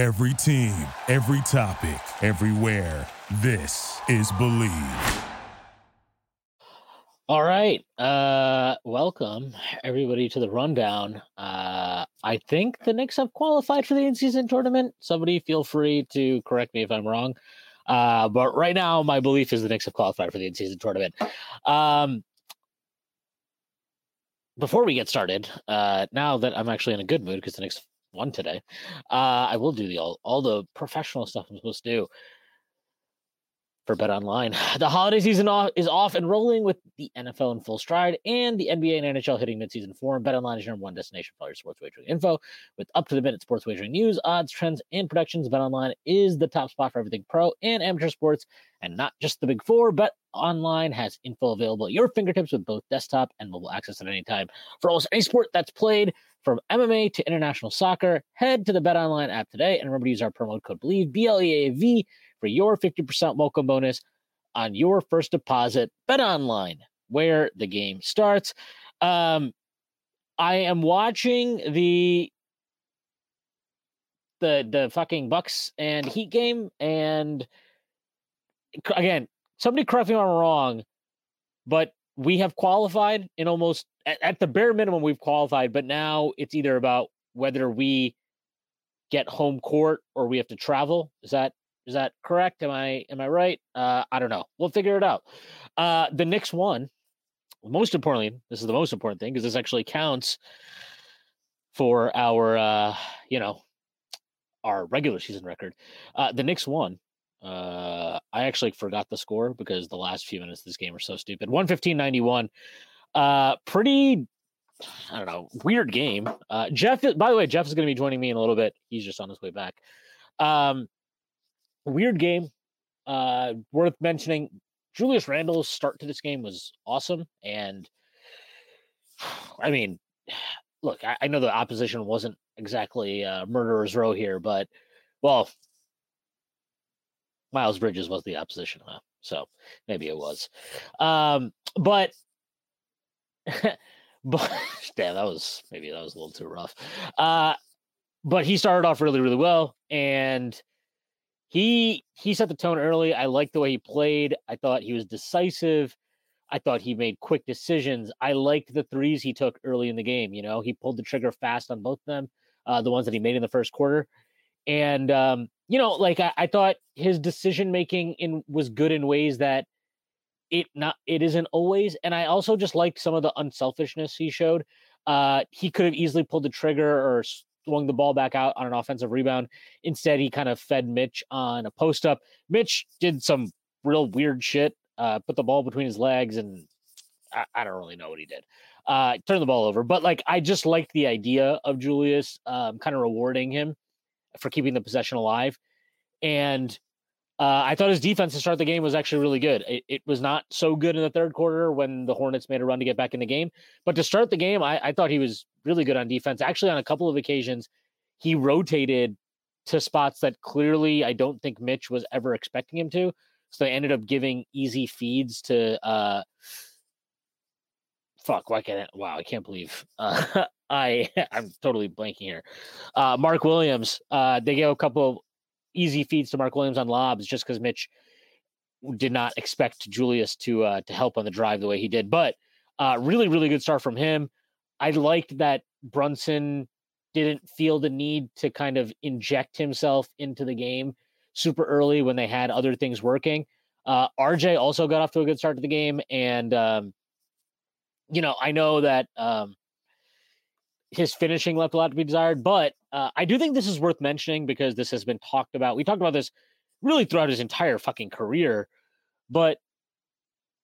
Every team, every topic, everywhere. This is Bleav. All right. Uh welcome everybody to the rundown. Uh I think the Knicks have qualified for the in-season tournament. Somebody feel free to correct me if I'm wrong. Uh but right now my belief is the Knicks have qualified for the in-season tournament. Um before we get started, uh now that I'm actually in a good mood because the Knicks won today, uh I will do the all, all the professional stuff I'm supposed to do for Bet Online. The holiday season off, is off and rolling with the NFL in full stride and the NBA and NHL hitting midseason form. Bet Online is your number one destination for all your sports wagering info with up to the minute sports wagering news, odds, trends, and predictions. Bet Online is the top spot for everything pro and amateur sports, and not just the big four. Bet Online has info available at your fingertips with both desktop and mobile access at any time for almost any sport that's played. From MMA to international soccer, head to the Bet Online app today and remember to use our promo code BLEAV, B L E A V, for your 50% welcome bonus on your first deposit. Bet online, where the game starts. Um, I am watching the the the fucking Bucks and Heat game, and again, somebody correct me if I'm wrong, but we have qualified in almost at, at the bare minimum we've qualified, but now it's either about whether we get home court or we have to travel. Is that is that correct? Am I am I right? Uh, I don't know. We'll figure it out. Uh, the Knicks won. Most importantly, this is the most important thing because this actually counts for our uh, you know our regular season record. Uh, the Knicks won. Uh, I actually forgot the score because the last few minutes of this game are so stupid. 115-91. Uh, pretty I don't know, weird game. Uh, Geoff, by the way, Geoff is going to be joining me in a little bit. He's just on his way back. Um, weird game. Uh, worth mentioning. Julius Randle's start to this game was awesome, and I mean, look, I, I know the opposition wasn't exactly uh, murderer's row here, but well, Miles Bridges was the opposition, huh? So maybe it was. Um, but but damn, that was maybe that was a little too rough. Uh, but he started off really, really well, and he he set the tone early. I liked the way he played. I thought he was decisive. I thought he made quick decisions. I liked the threes he took early in the game. You know, he pulled the trigger fast on both of them, uh, the ones that he made in the first quarter, and um, you know, like I, I thought his decision making in was good in ways that it not it isn't always. And I also just liked some of the unselfishness he showed. Uh, he could have easily pulled the trigger or swung the ball back out on an offensive rebound. Instead, he kind of fed Mitch on a post up. Mitch did some real weird shit. Uh, put the ball between his legs, and I, I don't really know what he did. Uh, turned the ball over, but like I just liked the idea of Julius, um, kind of rewarding him for keeping the possession alive. And uh, I thought his defense to start the game was actually really good. It, it, was not so good in the third quarter when the Hornets made a run to get back in the game. But to start the game, I, I thought he was really good on defense. Actually, on a couple of occasions, he rotated to spots that clearly I don't think Mitch was ever expecting him to. So they ended up giving easy feeds to uh fuck, why can't I wow, I can't believe uh I I'm totally blanking here. Uh Mark Williams, uh they gave a couple of easy feeds to Mark Williams on lobs just because Mitch did not expect Julius to uh, to help on the drive the way he did. But uh, really, really good start from him. I liked that Brunson didn't feel the need to kind of inject himself into the game super early when they had other things working. Uh, RJ also got off to a good start to the game, and um, you know I know that um, his finishing left a lot to be desired, but uh, I do think this is worth mentioning because this has been talked about. We talked about this really throughout his entire fucking career, but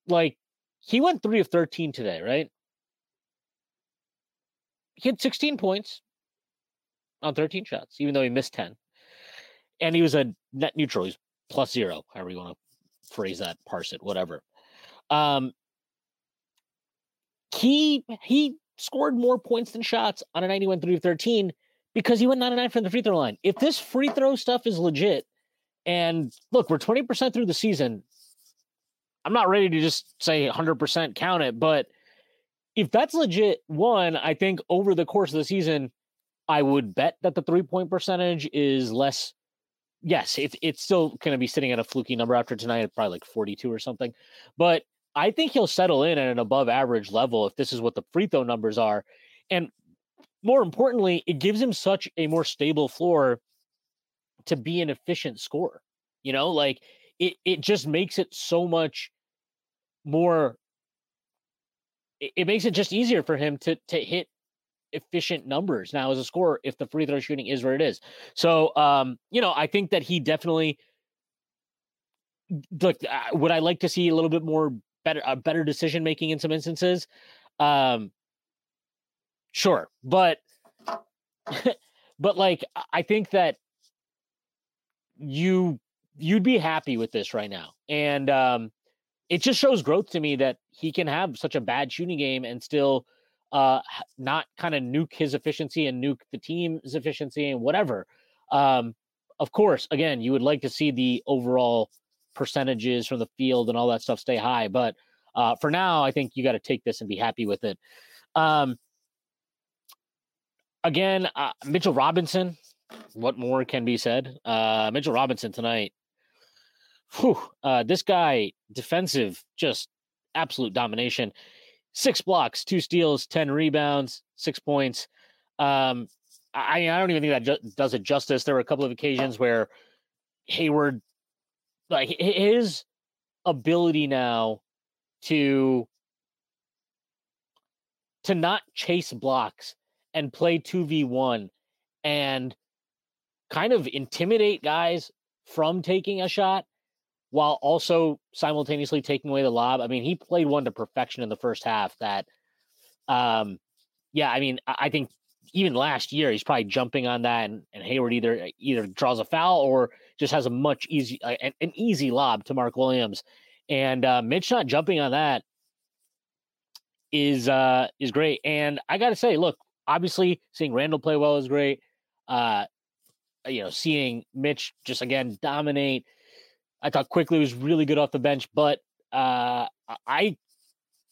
like he went three of 13 today, right? He had 16 points on 13 shots, even though he missed 10. And he was a net neutral. He's plus zero, however you want to phrase that, parse it, whatever. Um, he he scored more points than shots on a 91 3 of 13 because he went 99 from the free throw line. If this free throw stuff is legit, and look, we're 20% through the season, I'm not ready to just say 100% count it, but if that's legit, one, I think over the course of the season, I would bet that the three point percentage is less. Yes, it's it's still going to be sitting at a fluky number after tonight, probably like 42 or something. But I think he'll settle in at an above average level if this is what the free throw numbers are. And more importantly, it gives him such a more stable floor to be an efficient scorer. You know, like it it just makes it so much more it, it makes it just easier for him to to hit efficient numbers now as a scorer if the free throw shooting is where it is. So, um, you know, I think that he definitely look. Uh, would I like to see a little bit more better, a better decision making in some instances? Um, sure, but but like I think that you you'd be happy with this right now, and um, it just shows growth to me that he can have such a bad shooting game and still uh not kind of nuke his efficiency and nuke the team's efficiency and whatever um of course again you would like to see the overall percentages from the field and all that stuff stay high but uh for now i think you got to take this and be happy with it um again uh, mitchell robinson what more can be said uh mitchell robinson tonight whew, uh, this guy defensive just absolute domination six blocks, two steals, 10 rebounds, six points. Um, I, I don't even think that ju- does it justice. There were a couple of occasions where Hayward, like his ability now to to not chase blocks and play 2v1 and kind of intimidate guys from taking a shot while also simultaneously taking away the lob. I mean, he played one to perfection in the first half that, um, yeah, I mean, I think even last year he's probably jumping on that and, and Hayward either either draws a foul or just has a much easy an, an, easy lob to Mark Williams. And uh, Mitch not jumping on that is uh is great. And I got to say, look, obviously seeing Randle play well is great. Uh you know, seeing Mitch just again dominate I thought Quickley was really good off the bench, but uh, I,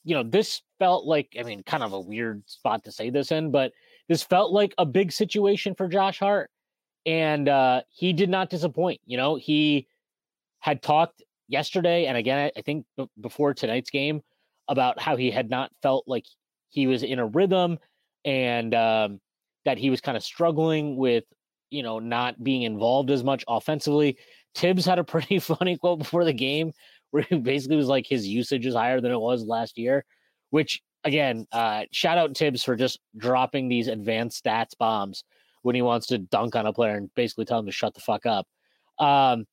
you know, this felt like I mean, kind of a weird spot to say this in, but this felt like a big situation for Josh Hart, and uh, he did not disappoint. You know, he had talked yesterday, and again, I think b- before tonight's game about how he had not felt like he was in a rhythm, and um, that he was kind of struggling with, you know, not being involved as much offensively. Thibs had a pretty funny quote before the game where he basically was like his usage is higher than it was last year, which again, uh, shout out Thibs for just dropping these advanced stats bombs when he wants to dunk on a player and basically tell him to shut the fuck up. Um,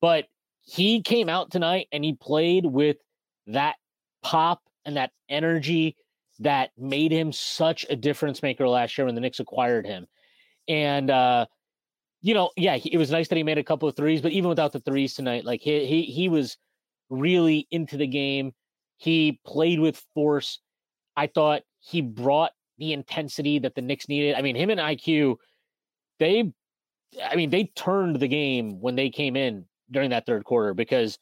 but he came out tonight and he played with that pop and that energy that made him such a difference maker last year when the Knicks acquired him. And uh, you know, yeah, he, it was nice that he made a couple of threes, but even without the threes tonight, like he he he was really into the game. He played with force. I thought he brought the intensity that the Knicks needed. I mean, him and IQ, they, I mean, they turned the game when they came in during that third quarter because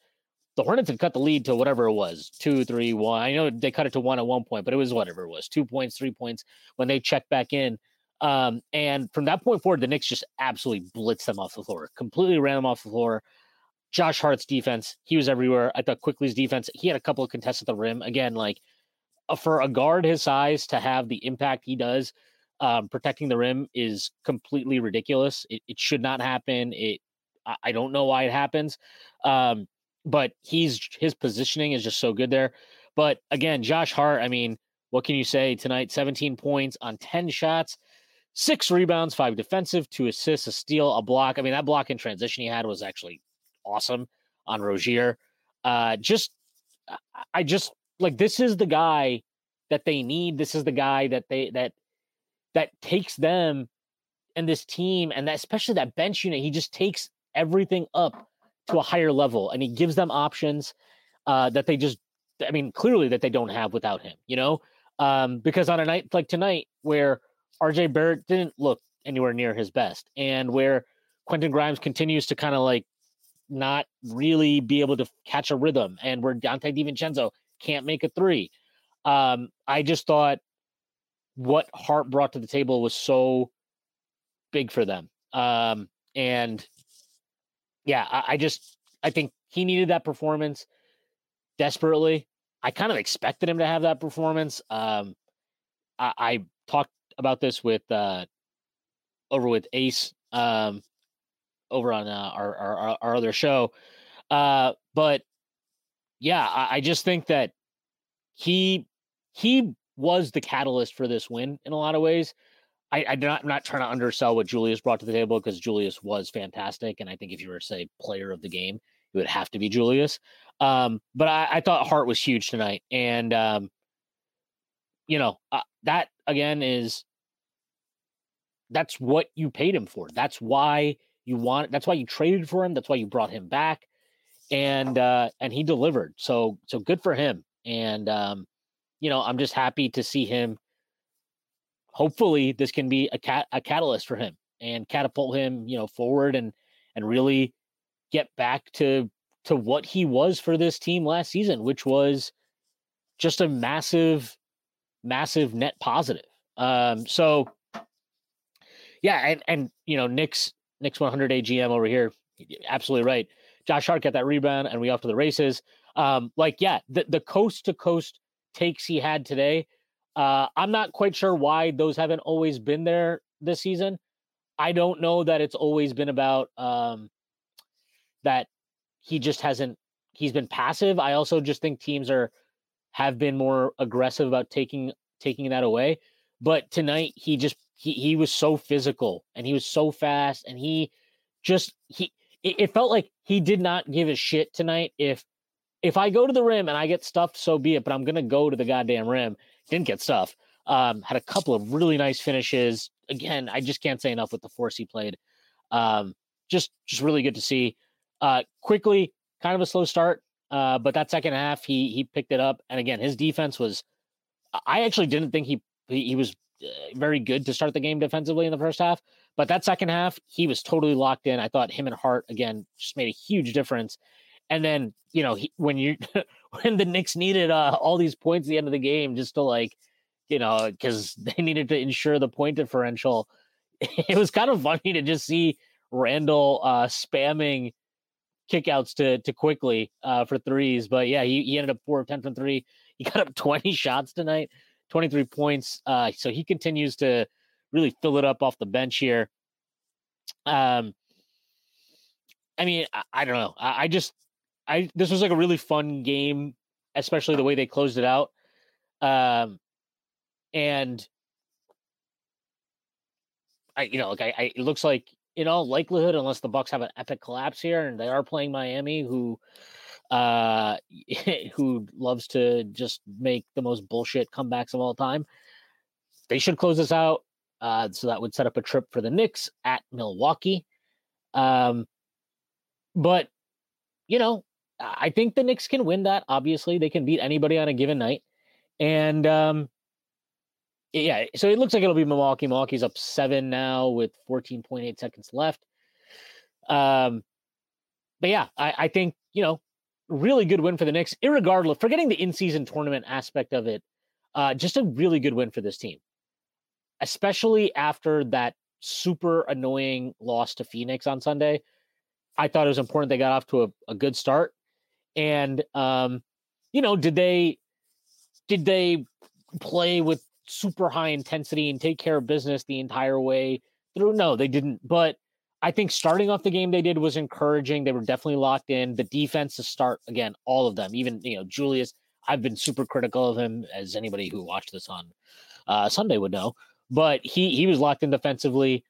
the Hornets had cut the lead to whatever it was two, three, one. I know they cut it to one at one point, but it was whatever it was two points, three points when they checked back in. Um, and from that point forward, the Knicks just absolutely blitzed them off the floor, completely ran them off the floor. Josh Hart's defense, he was everywhere. I thought Quickley's defense, he had a couple of contests at the rim. Again, like uh, for a guard his size to have the impact he does, um, protecting the rim is completely ridiculous. It, it should not happen. It, I, I, don't know why it happens. Um, but he's his positioning is just so good there. But again, Josh Hart, I mean, what can you say tonight? 17 points on 10 shots six rebounds, five defensive, two assists, a steal, a block. I mean, that block in transition he had was actually awesome on Rozier. Uh, just, I just like this is the guy that they need. This is the guy that they that that takes them and this team and that especially that bench unit. He just takes everything up to a higher level and he gives them options uh, that they just. I mean, clearly that they don't have without him. You know, um, because on a night like tonight where RJ Barrett didn't look anywhere near his best, and where Quentin Grimes continues to kind of like not really be able to catch a rhythm, and where Donte DiVincenzo can't make a three. Um, I just thought what Hart brought to the table was so big for them. Um, and yeah, I, I just I think he needed that performance desperately. I kind of expected him to have that performance. Um, I, I talked about this with uh, over with Ace um, over on uh, our, our our other show, uh, but yeah, I, I just think that he he was the catalyst for this win in a lot of ways. I, I'm not I'm not trying to undersell what Julius brought to the table because Julius was fantastic, and I think if you were to say player of the game, it would have to be Julius. Um, but I, I thought Hart was huge tonight, and um, you know uh, that again is that's what you paid him for. That's why you want. That's why you traded for him. That's why you brought him back, and uh, and he delivered. So so good for him. And um, you know, I'm just happy to see him hopefully this can be a cat a catalyst for him and catapult him, you know, forward and and really get back to to what he was for this team last season, which was just a massive, massive net positive. Um, so yeah, and and you know, Knicks Knicks 100 AGM over here, absolutely right. Josh Hart got that rebound, and we off to the races. Um, like yeah, the the coast to coast takes he had today uh, I'm not quite sure why those haven't always been there this season. I don't know that it's always been about um, that he just hasn't he's been passive. I also just think teams are have been more aggressive about taking taking that away. But tonight he just he he was so physical and he was so fast and he just he it, it felt like he did not give a shit tonight if if I go to the rim and I get stuffed, so be it. But I'm gonna go to the goddamn rim didn't get stuff. Um, had a couple of really nice finishes. Again, I just can't say enough with the force he played. Um, just just really good to see. Uh, Quickley, kind of a slow start, uh, but that second half he he picked it up. And again, his defense was. I actually didn't think he he, was uh, very good to start the game defensively in the first half, but that second half he was totally locked in. I thought him and Hart again just made a huge difference. And then you know he, when you when the Knicks needed uh, all these points at the end of the game just to like you know because they needed to ensure the point differential, it was kind of funny to just see Randle uh, spamming kickouts to to Quickley uh, for threes. But yeah, he, he ended up four of ten from three. He got up twenty shots tonight, twenty three points. Uh, so he continues to really fill it up off the bench here. Um, I mean, I, I don't know. I, I, just I this was like a really fun game, especially the way they closed it out. Um, and I, you know, like I, I, it looks like in all likelihood, unless the Bucks have an epic collapse here, and they are playing Miami, who, uh, who loves to just make the most bullshit comebacks of all time. They should close this out. Uh, so that would set up a trip for the Knicks at Milwaukee. Um, but you know, I think the Knicks can win that. Obviously, they can beat anybody on a given night. And um, yeah, so it looks like it'll be Milwaukee. Milwaukee's up seven now with 14.8 seconds left. Um, but yeah, I, I think, you know, really good win for the Knicks, irregardless, forgetting the in season tournament aspect of it. Uh, just a really good win for this team, especially after that super annoying loss to Phoenix on Sunday. I thought it was important they got off to a, a good start. And um, you know, did they did they play with super high intensity and take care of business the entire way through? No, they didn't. But I think starting off the game they did was encouraging. They were definitely locked in. The defense to start again, all of them, even you know Julius. I've been super critical of him, as anybody who watched this on uh, Sunday would know. But he he was locked in defensively.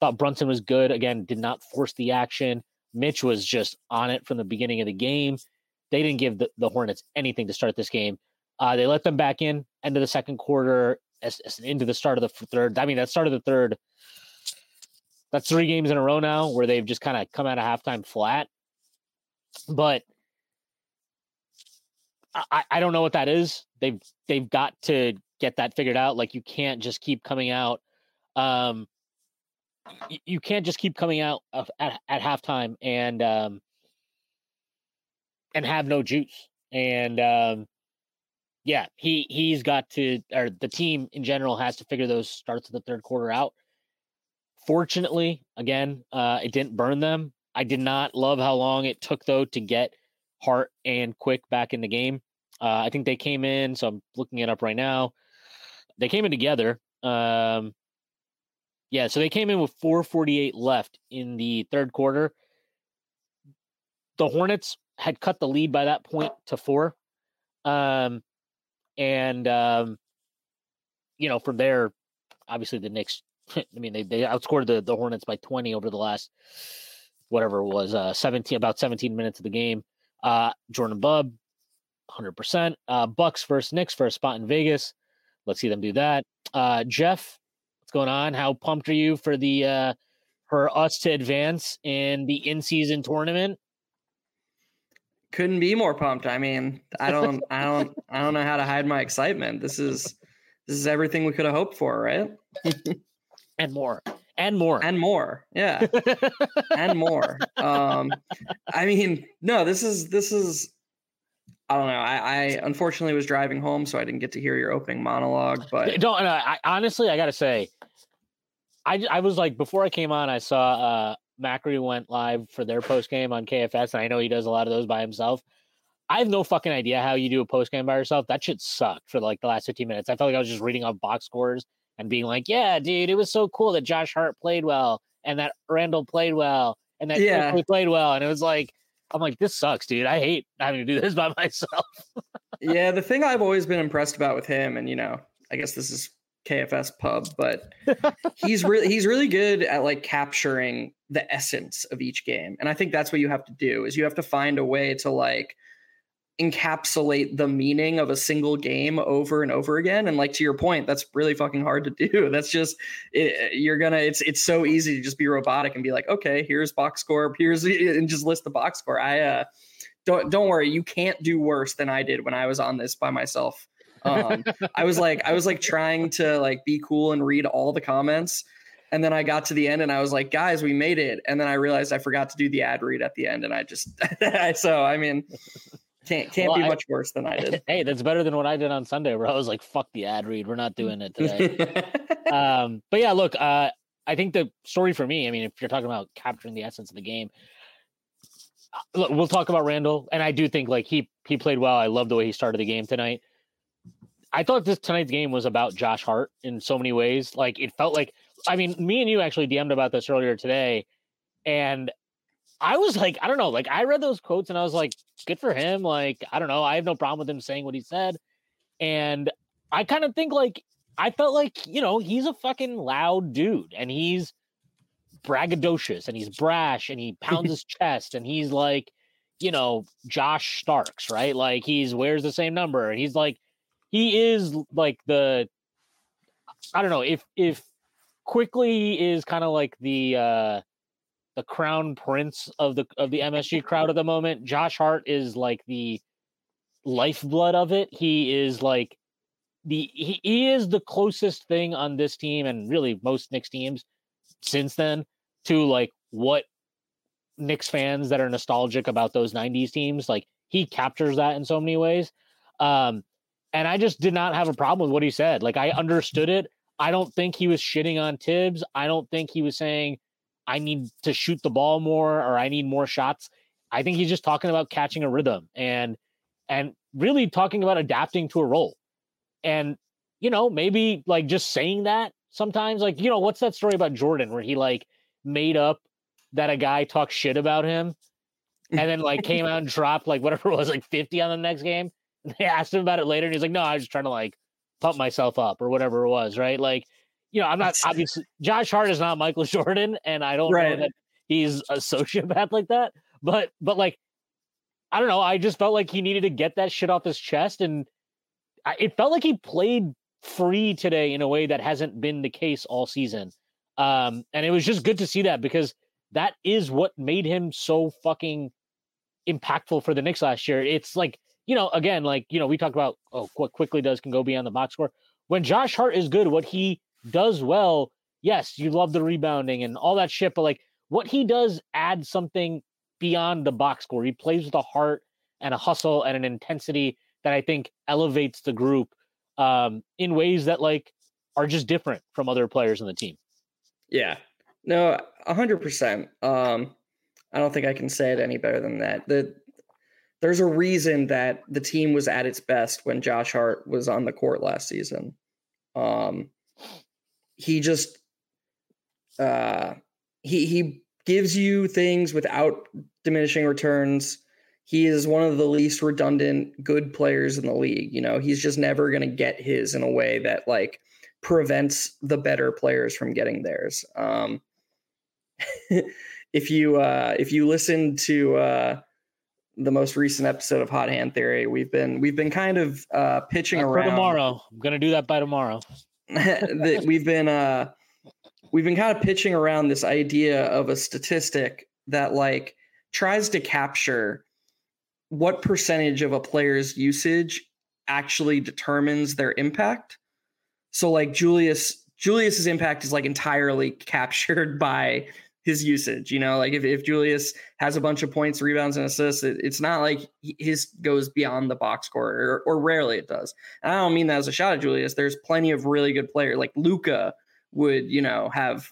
Thought Brunson was good. Again, did not force the action. Mitch was just on it from the beginning of the game. They didn't give the, the Hornets anything to start this game. Uh, they let them back in end of the second quarter, as, as into the start of the third. I mean, that start of the third. That's three games in a row now where they've just kind of come out of halftime flat. But I, I don't know what that is. They've they've got to get that figured out. Like you can't just keep coming out. Um, you, can't just keep coming out at at halftime and um, and have no juice. And um, yeah, he he's got to, or the team in general has to figure those starts of the third quarter out. Fortunately, again, uh, it didn't burn them. I did not love how long it took though to get Hart and Quick back in the game. Uh, I think they came in, so I'm looking it up right now. They came in together. Um, yeah, so they came in with 448 left in the third quarter. The Hornets had cut the lead by that point to four. Um, and, um, you know, from there, obviously the Knicks, I mean, they, they outscored the, the Hornets by 20 over the last, whatever it was, uh, 17, about 17 minutes of the game. Uh, Jordan Bub, 100%. Uh, Bucks versus Knicks for a spot in Vegas. Let's see them do that. Uh, Geoff, what's going on? How pumped are you for the uh, for us to advance in the in season tournament? Couldn't be more pumped. I mean, I don't, I don't, I don't know how to hide my excitement. This is this is everything we could have hoped for, right? and more and more and more yeah and more um i mean no this is this is I don't know. I, I, unfortunately was driving home, so I didn't get to hear your opening monologue. But don't. Uh, I, honestly, I gotta say, I I was like before I came on, I saw uh Macri went live for their post game on KFS, and I know he does a lot of those by himself. I have no fucking idea how you do a post game by yourself. That shit sucked for like the last 15 minutes. I felt like I was just reading off box scores and being like, "Yeah, dude, it was so cool that Josh Hart played well and that Randle played well and that yeah. played well," and it was like I'm like, this sucks, dude. I hate having to do this by myself. yeah, the thing I've always been impressed about with him, and you know, I guess this is KFS pub, but he's really he's really good at like capturing the essence of each game. And I think that's what you have to do is you have to find a way to like encapsulate the meaning of a single game over and over again. And like to your point that's really fucking hard to do. That's just it, you're gonna it's it's so easy to just be robotic and be like okay here's box score here's and just list the box score. I uh don't don't worry you can't do worse than i did when i was on this by myself. Um i was like i was like trying to like be cool and read all the comments and then I got to the end and I was like, guys, we made it. And then I realized I forgot to do the ad read at the end. And I just, so I mean, can't can't well, be much worse than I did. Hey, that's better than what I did on Sunday, where I was like, "Fuck the ad read, we're not doing it today." um, but yeah, look, uh, I think the story for me, I mean, if you're talking about capturing the essence of the game, uh, look, we'll talk about Randle, and I do think like he he played well. I love the way he started the game tonight. I thought this tonight's game was about Josh Hart in so many ways. Like it felt like, I mean, me and you actually DM'd about this earlier today, and I was like, I don't know, like I read those quotes and I was like, good for him. Like, I don't know, I have no problem with him saying what he said. And I kind of think like I felt like, you know, he's a fucking loud dude and he's braggadocious and he's brash and he pounds his chest and he's like, you know, Josh Starks, right? Like he's wears the same number and he's like he is like the I don't know, if if Quickley is kind of like the uh the crown prince of the of the MSG crowd at the moment. Josh Hart is like the lifeblood of it. He is like the he, he is the closest thing on this team and really most Knicks teams since then to like what Knicks fans that are nostalgic about those 90s teams like he captures that in so many ways. Um and I just did not have a problem with what he said. Like I understood it. I don't think he was shitting on Thibs. I don't think he was saying I need to shoot the ball more or I need more shots. I think he's just talking about catching a rhythm and and really talking about adapting to a role. And you know, maybe like just saying that sometimes like you know, what's that story about Jordan where he like made up that a guy talked shit about him and then like came out and dropped like whatever it was like 50 on the next game. They asked him about it later and he's like, "No, I was just trying to like pump myself up or whatever it was, right?" Like you know, I'm not obviously Josh Hart is not Michael Jordan, and I don't right. know that he's a sociopath like that. But but like, I don't know. I just felt like he needed to get that shit off his chest, and I, it felt like he played free today in a way that hasn't been the case all season. Um, and it was just good to see that because that is what made him so fucking impactful for the Knicks last year. It's like you know, again, like you know, we talk about oh, what Quickley does can go beyond the box score. When Josh Hart is good, what he does well, yes, you love the rebounding and all that shit, but like what he does adds something beyond the box score. He plays with a heart and a hustle and an intensity that I think elevates the group um, in ways that like are just different from other players in the team. Yeah. No, hundred percent. Um, I don't think I can say it any better than that. The there's a reason that the team was at its best when Josh Hart was on the court last season. Um, he just uh, he he gives you things without diminishing returns. He is one of the least redundant good players in the league. You know, he's just never going to get his in a way that like prevents the better players from getting theirs. Um, if you uh, if you listen to uh, the most recent episode of Hot Hand Theory, we've been we've been kind of uh, pitching Not around. tomorrow. I'm gonna do that by tomorrow. that we've been uh, we've been kind of pitching around this idea of a statistic that like tries to capture what percentage of a player's usage actually determines their impact. So like Julius Julius's impact is like entirely captured by his usage. You know, like if, if Julius has a bunch of points, rebounds, and assists, it, it's not like his goes beyond the box score, or, or rarely it does. And I don't mean that as a shot at Julius. There's plenty of really good players. Like Luka would, you know, have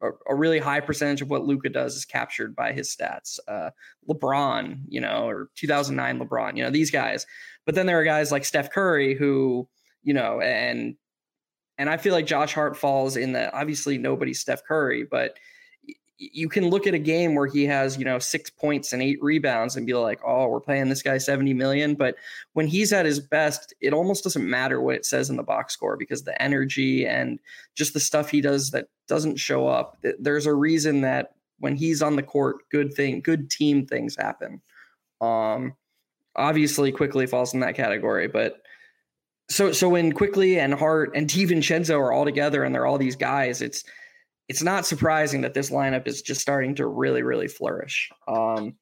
a, a really high percentage of what Luka does is captured by his stats. Uh, LeBron, you know, or 2009 LeBron, you know, these guys. But then there are guys like Steph Curry who, you know, and and I feel like Josh Hart falls in that. Obviously, nobody's Steph Curry, but you can look at a game where he has, you know, six points and eight rebounds and be like, oh, we're paying this guy 70 million. But when he's at his best, it almost doesn't matter what it says in the box score because the energy and just the stuff he does that doesn't show up. There's a reason that when he's on the court, good thing, good team things happen. Um, obviously Quickley falls in that category, but so so when Quickley and Hart and DiVincenzo are all together and they're all these guys, it's it's not surprising that this lineup is just starting to really, really flourish. Um,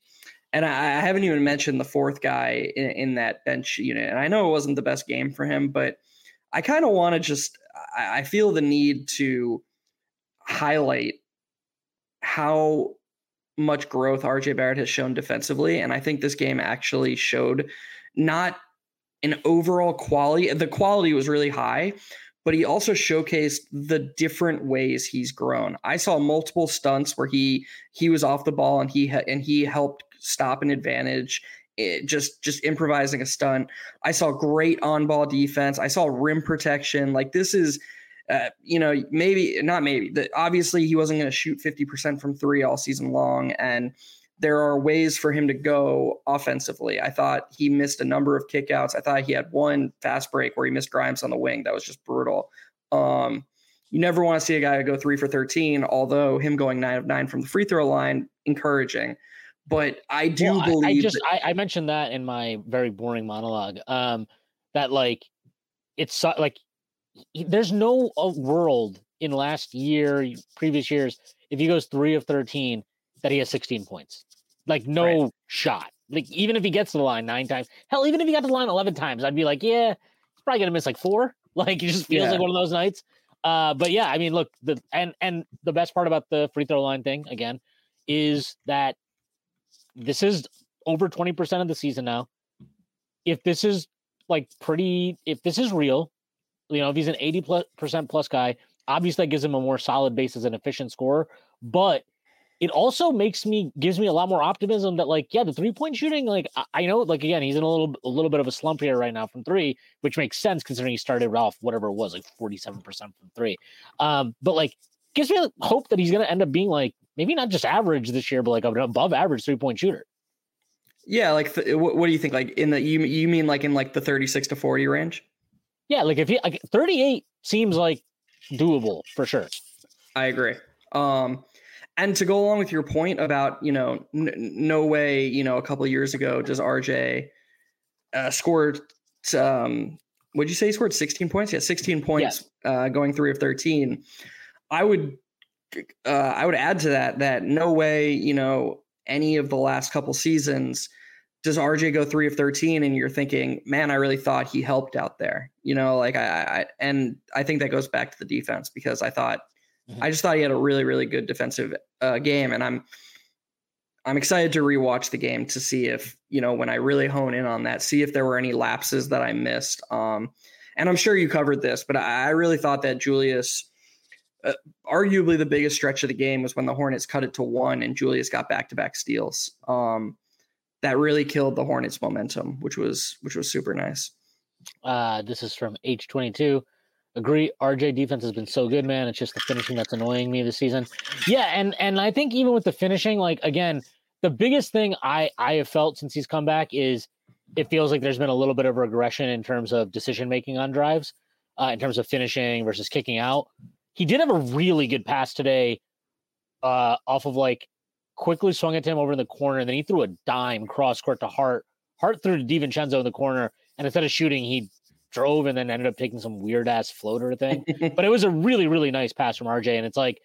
and I, I, haven't even mentioned the fourth guy in, in, that bench unit. And I know it wasn't the best game for him, but I kind of want to just, I, I feel the need to highlight how much growth RJ Barrett has shown defensively. And I think this game actually showed not an overall quality, the quality was really high, but he also showcased the different ways he's grown. I saw multiple stunts where he he was off the ball and he and he helped stop an advantage. It, just just improvising a stunt. I saw great on ball defense. I saw rim protection. Like this is, uh, you know, maybe not maybe. The, obviously, he wasn't going to shoot fifty percent from three all season long, and there are ways for him to go offensively. I thought he missed a number of kickouts. I thought he had one fast break where he missed Grimes on the wing. That was just brutal. Um, you never want to see a guy go three for 13, although him going nine of nine from the free throw line, encouraging. But I do well, believe I, I just that- I, I, mentioned that in my very boring monologue. Um, that like it's like there's no uh, world in last year, previous years, if he goes three of 13, that he has 16 points. Like no right. shot. Like even if he gets to the line nine times, hell, even if he got to the line eleven times, I'd be like, yeah, he's probably gonna miss like four. Like it just feels yeah. like one of those nights. Uh, but yeah, I mean, look, the and and the best part about the free throw line thing again is that this is over twenty percent of the season now. If this is like pretty, if this is real, you know, if he's an eighty plus percent plus guy, obviously that gives him a more solid base as an efficient scorer. But it also makes me gives me a lot more optimism that like yeah the three point shooting like I, I, know like again he's in a little a little bit of a slump here right now from three which makes sense considering he started off whatever it was like 47% from three. Um but like gives me hope that he's going to end up being like maybe not just average this year but like an above average three point shooter. Yeah like th- what, what do you think? Like in the you, you mean like in like the 36 to 40 range? Yeah like if he like 38 seems like doable for sure. I agree. Um and to go along with your point about you know n- no way you know a couple years ago does RJ uh, scored um would you say he scored 16 points? Yeah, 16 points uh, going three of 13. I would uh, I would add to that that no way you know any of the last couple seasons does RJ go three of 13 and you're thinking, man, I really thought he helped out there. You know, like I, I and I think that goes back to the defense because I thought I just thought he had a really, really good defensive uh, game, and I'm I'm excited to rewatch the game to see if you know when I really hone in on that, see if there were any lapses that I missed. Um, and I'm sure you covered this, but I, I really thought that Julius uh, arguably the biggest stretch of the game was when the Hornets cut it to one and Julius got back to back steals. Um, that really killed the Hornets' momentum, which was which was super nice. Uh, this is from H22. Agree, RJ defense has been so good, man. It's just the finishing that's annoying me this season. Yeah, and and I think even with the finishing, like again, the biggest thing I I have felt since he's come back is it feels like there's been a little bit of regression in terms of decision making on drives, uh, in terms of finishing versus kicking out. He did have a really good pass today, uh, off of like Quickley swung it to him over in the corner, and then he threw a dime cross court to Hart. Hart threw to DiVincenzo in the corner, and instead of shooting, he drove and then ended up taking some weird ass floater thing. but it was a really, really nice pass from RJ. And it's like,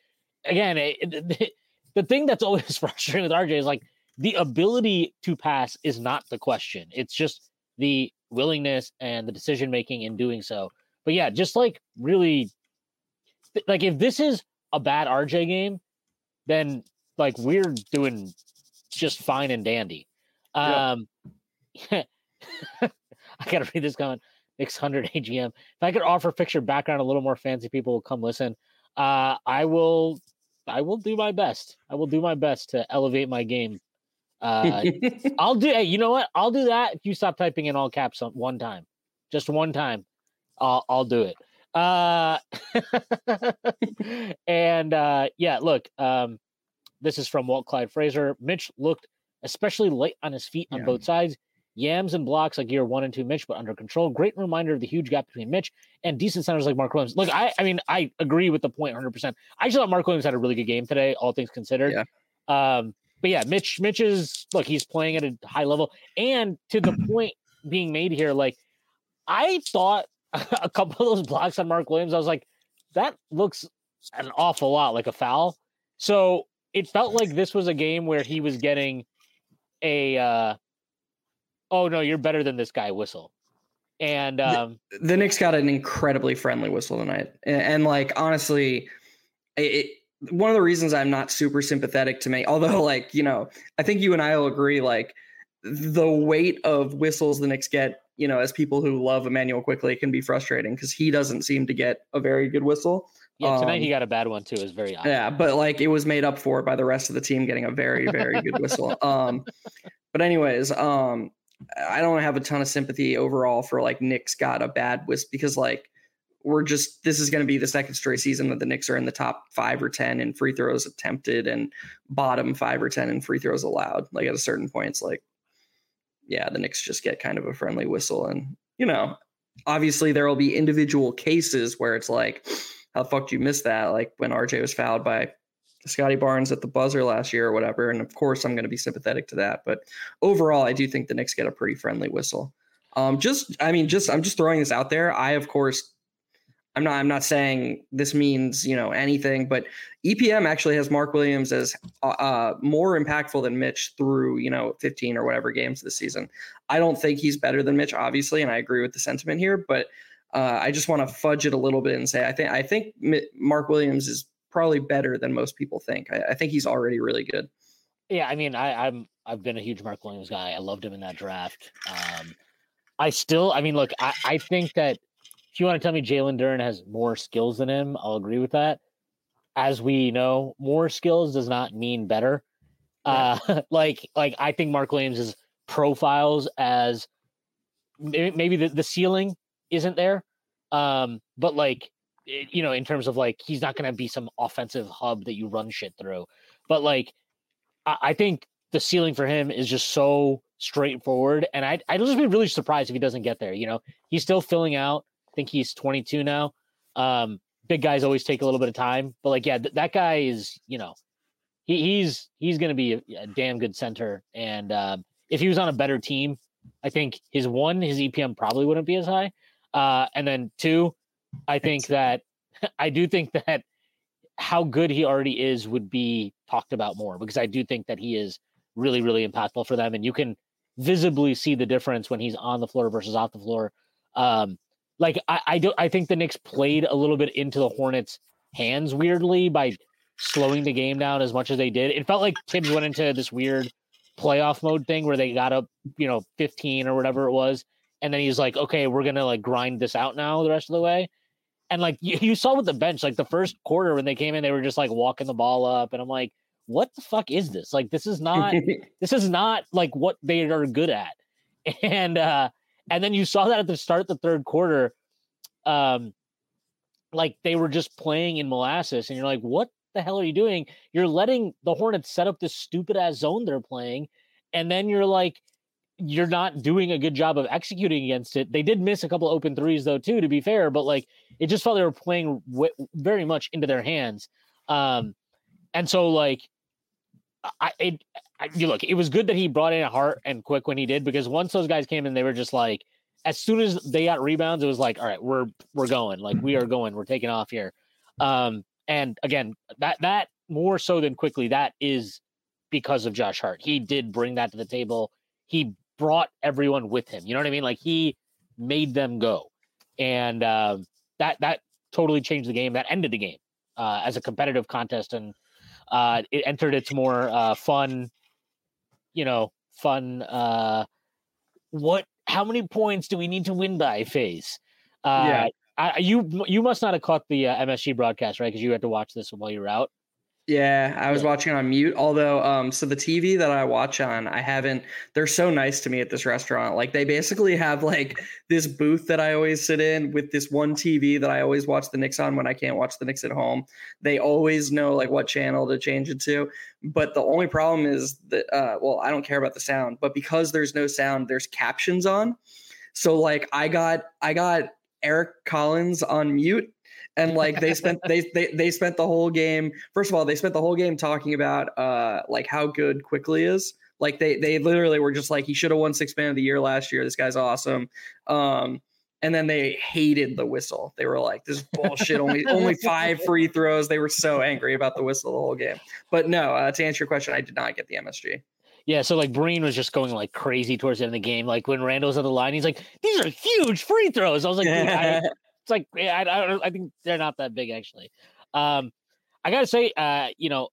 again, it, it, the thing that's always frustrating with RJ is like the ability to pass is not the question. It's just the willingness and the decision making in doing so. But yeah, just like really, like if this is a bad RJ game, then like we're doing just fine and dandy. Um, yep. I gotta read this comment. Knicks 100 AGM. If I could offer picture background, a little more fancy people will come listen. Uh, I will, I will do my best. I will do my best to elevate my game. Uh, I'll do. Hey, you know what? I'll do that if you stop typing in all caps on one time, just one time. I'll I'll do it. Uh, and uh, yeah, look. Um, this is from Walt Clyde Frazier. Mitch looked especially light on his feet on yeah. both sides. Yams and blocks like year one and two Mitch, but under control. Great reminder of the huge gap between Mitch and decent centers like Mark Williams. Look, I, I mean, I agree with the point 100%. I just thought Mark Williams had a really good game today, all things considered. Yeah. Um, but yeah, Mitch, Mitch is, look, he's playing at a high level. And to the point being made here, like, I thought a couple of those blocks on Mark Williams, I was like, that looks an awful lot like a foul. So it felt like this was a game where he was getting a, uh, oh no, you're better than this guy whistle. And um, the, the Knicks got an incredibly friendly whistle tonight, and, and like honestly, it, one of the reasons I'm not super sympathetic to me, although like you know, I think you and I will agree, like the weight of whistles the Knicks get, you know, as people who love Immanuel Quickley can be frustrating because he doesn't seem to get a very good whistle. Yeah, tonight um, he got a bad one too. Is very odd. Yeah, but like it was made up for by the rest of the team getting a very very good whistle. Um, but anyways, um, I don't have a ton of sympathy overall for like Knicks got a bad whisk because like we're just this is going to be the second straight season that the Knicks are in the top five or ten in free throws attempted and bottom five or ten in free throws allowed. Like at a certain point, it's like, yeah, the Knicks just get kind of a friendly whistle, and you know, obviously there will be individual cases where it's like, how the fuck do you miss that? Like when RJ was fouled by Scottie Barnes at the buzzer last year or whatever. And of course, I'm going to be sympathetic to that. But overall, I do think the Knicks get a pretty friendly whistle. Um, just, I mean, just I'm just throwing this out there. I, of course, I'm not. I'm not saying this means you know anything, but EPM actually has Mark Williams as uh, uh, more impactful than Mitch through you know 15 or whatever games this season. I don't think he's better than Mitch, obviously, and I agree with the sentiment here. But uh, I just want to fudge it a little bit and say I think I think Mark Williams is probably better than most people think. I, I think he's already really good. Yeah, I mean, I, I'm I've been a huge Mark Williams guy. I loved him in that draft. Um, I still, I mean, look, I, I think that if you want to tell me Jalen Duren has more skills than him, I'll agree with that. As we know, more skills does not mean better. Yeah. Uh, like, like I think Mark Williams's profiles as maybe the, the ceiling isn't there. Um, but like you know, in terms of like he's not going to be some offensive hub that you run shit through. But like, I, I think the ceiling for him is just so straightforward, and I I'd just be really surprised if he doesn't get there. You know, he's still filling out. I think he's 22 now. Um, big guys always take a little bit of time, but like, yeah, th- that guy is, you know, he, he's he's going to be a, a, damn good center. And um, if he was on a better team, I think his one, his EPM probably wouldn't be as high. Uh, and then two, I think that I do think that how good he already is would be talked about more because I do think that he is really, really impactful for them. And you can visibly see the difference when he's on the floor versus off the floor. Um, like I, I do I think the Knicks played a little bit into the Hornets' hands weirdly by slowing the game down as much as they did. It felt like Thibs went into this weird playoff mode thing where they got up, you know, 15 or whatever it was. And then he's like, okay, we're gonna like grind this out now the rest of the way And like you, you saw with the bench, like the first quarter when they came in, they were just like walking the ball up, and I'm like, what the fuck is this? Like this is not this is not like what they are good at. And uh and then you saw that at the start of the third quarter. Um like they were just playing in molasses, and you're like, what the hell are you doing? You're letting the Hornets set up this stupid ass zone they're playing, and then you're like, you're not doing a good job of executing against it. They did miss a couple open threes though, too, to be fair, but like it just felt they were playing w- very much into their hands. Um, and so like, I, it, I, you look, it was good that he brought in a Hart and Quick when he did because once those guys came in, they were just like, as soon as they got rebounds, it was like, all right, we're we're going, like we are going, we're taking off here. Um, and again, that that more so than Quickley, that is because of Josh Hart. He did bring that to the table. He brought everyone with him. You know what I mean? Like he made them go, and uh, that that totally changed the game. That ended the game uh, as a competitive contest, and uh, it entered its more uh, fun, you know, fun. Uh, what? How many points do we need to win by? Phase. Uh, yeah. I, you you must not have caught the uh, MSG broadcast, right? Because you had to watch this while you were out. Yeah, I was yeah. watching on mute. Although, um, so the TV that I watch on, I haven't. They're so nice to me at this restaurant. Like they basically have like this booth that I always sit in with this one TV that I always watch the Knicks on when I can't watch the Knicks at home. They always know like what channel to change it to. But the only problem is that, uh, well, I don't care about the sound, but because there's no sound, there's captions on. So like I got I got Eric Collins on mute and like they spent they, they they spent the whole game first of all they spent the whole game talking about uh like how good Quickley is. Like they they literally were just like he should have won six man of the year last year. This guy's awesome. Um and then they hated the whistle. They were like this bullshit. Only only five free throws. They were so angry about the whistle the whole game. But no uh, to answer your question i did not get the MSG yeah, so like Breen was just going like crazy towards the end of the game. Like when Randle's on the line, he's like, "These are huge free throws." I was like, I, it's like I, I, I think they're not that big actually. Um, I gotta say, uh, you know,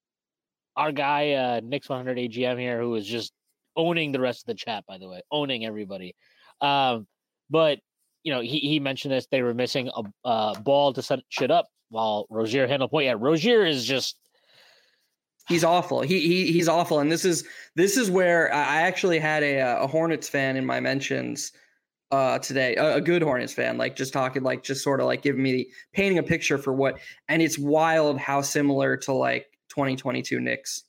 our guy uh, Knicks 100 AGM here, who is just owning the rest of the chat, by the way, owning everybody. Um, but you know, he he mentioned this. They were missing a uh, ball to set shit up while Rozier handled point. Yeah, Rozier is just he's awful. He, he he's awful. And this is this is where I actually had a a Hornets fan in my mentions uh, today, a, a, good Hornets fan, like just talking, like just sort of like giving me painting a picture for what, and it's wild how similar to like 2022 Knicks.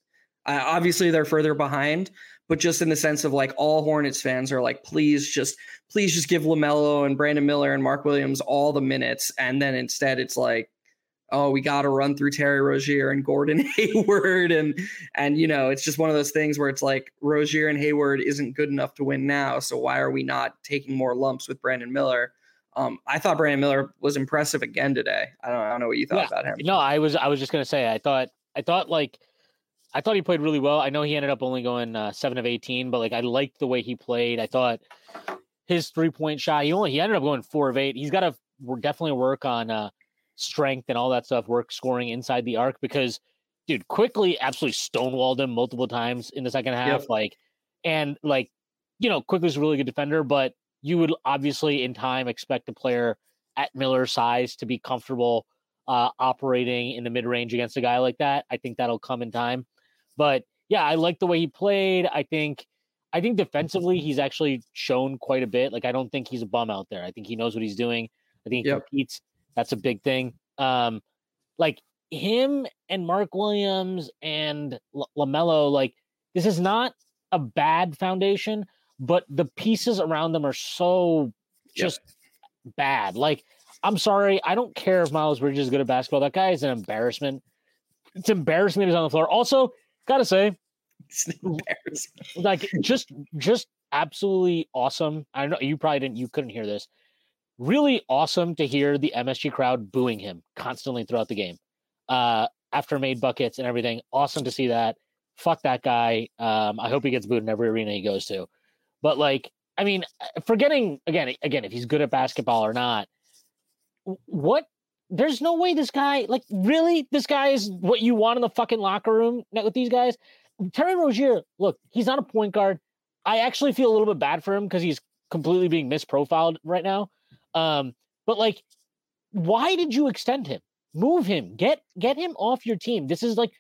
Uh, obviously, they're further behind, but just in the sense of like all Hornets fans are like, please just, please just give LaMelo and Brandon Miller and Mark Williams all the minutes, and then instead it's like, oh, we got to run through Terry Rozier and Gordon Hayward, and and you know, it's just one of those things where it's like Rozier and Hayward isn't good enough to win now, so why are we not taking more lumps with Brandon Miller? Um, I thought Brandon Miller was impressive again today. I don't, I don't know what you thought yeah, about him. No, I was I was just gonna say I thought I thought like I thought he played really well. I know he ended up only going uh, seven of eighteen, but like I liked the way he played. I thought his three point shot. He only he ended up going four of eight. He's got to definitely work on uh, strength and all that stuff work scoring inside the arc because dude Quickley absolutely stonewalled him multiple times in the second half yep. like and like you know Quickley's a really good defender but you would obviously in time expect a player at Miller's size to be comfortable uh, operating in the mid range against a guy like that. I think that'll come in time. But yeah, I like the way he played. I think I think defensively he's actually shown quite a bit. Like I don't think he's a bum out there. I think he knows what he's doing. I think he yep. competes that's a big thing. Um, like him and Mark Williams and L- LaMelo, like this is not a bad foundation, but the pieces around them are so just yep. bad. Like, I'm sorry, I don't care if Miles Bridges is good at basketball. That guy is an embarrassment. It's embarrassing that he's on the floor. Also, gotta say, like just just absolutely awesome. I know you probably didn't, you couldn't hear this really awesome to hear the MSG crowd booing him constantly throughout the game uh, after made buckets and everything. Awesome to see that. Fuck that guy. Um, I hope he gets booed in every arena he goes to. But like, I mean, forgetting again, again, if he's good at basketball or not, what? There's no way this guy, like, really, this guy is what you want in the fucking locker room with these guys. Terry Rozier, look, he's not a point guard. I actually feel a little bit bad for him because he's completely being misprofiled right now. Um, but like why did you extend him? Move him. Get get him off your team. This is like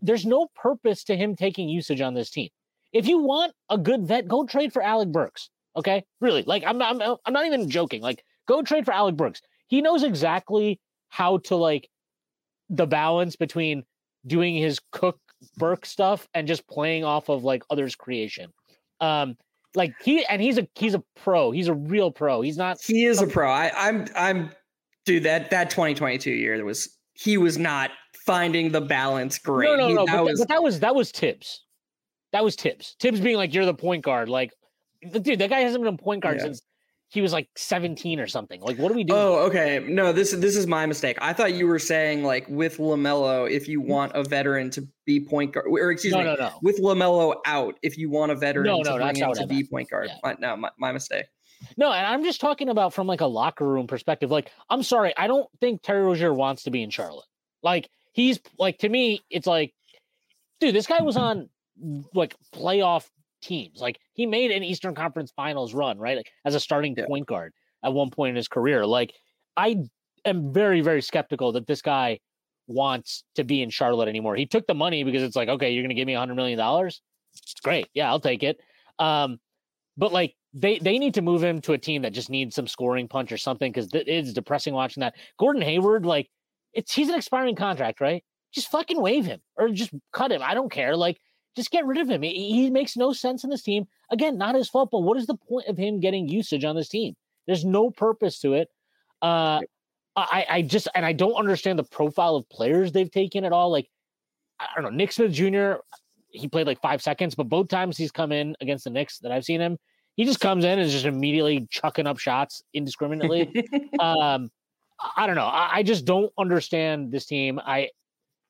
there's no purpose to him taking usage on this team. If you want a good vet, go trade for Alec Burks. Okay, really. Like I'm not, I'm, I'm not even joking. Like go trade for Alec Burks. He knows exactly how to like the balance between doing his Cook Burke stuff and just playing off of like others' creation. Um, like he and he's a he's a pro. He's a real pro. He's not. He is a pro. I, I'm I'm dude. That that 2022 year was he was not finding the balance great. No, no, he, no. that But, was, but that was that was Thibs. That was Thibs. Thibs being like you're the point guard. Like, dude, that guy hasn't been a point guard Yeah. since he was like 17 or something. Like, what are we doing? Oh, okay. No, this this is my mistake. I thought you were saying like with LaMelo, if you mm-hmm. want a veteran to be point guard, or excuse no, me, no, no. with LaMelo out, if you want a veteran No, to no, bring that's in to be point guard. Yeah. My, no, my, my mistake. No, and I'm just talking about from like a locker room perspective. Like, I'm sorry, I don't think Terry Rozier wants to be in Charlotte. Like, he's like to me, it's like, dude, this guy was on like playoff teams. Like, he made an Eastern Conference Finals run, right? Like as a starting Yeah. point guard at one point in his career. Like, I am very, very skeptical that this guy wants to be in Charlotte anymore. He took the money because it's like, okay, you're gonna give me a hundred million dollars. Great, yeah, I'll take it. Um, but like they they need to move him to a team that just needs some scoring punch or something because th- it's depressing watching that. Gordon Hayward, like it's he's an expiring contract, right? Just fucking waive him or just cut him. I don't care. Like just get rid of him. He, he makes no sense in this team. Again, not his fault, but what is the point of him getting usage on this team? There's no purpose to it. Uh, I I just and I don't understand the profile of players they've taken at all. Like I don't know, Nick Smith Jr. He played like five seconds, but both times he's come in against the Knicks that I've seen him, he just comes in and is just immediately chucking up shots indiscriminately. um, I- don't know. I, I just don't understand this team. I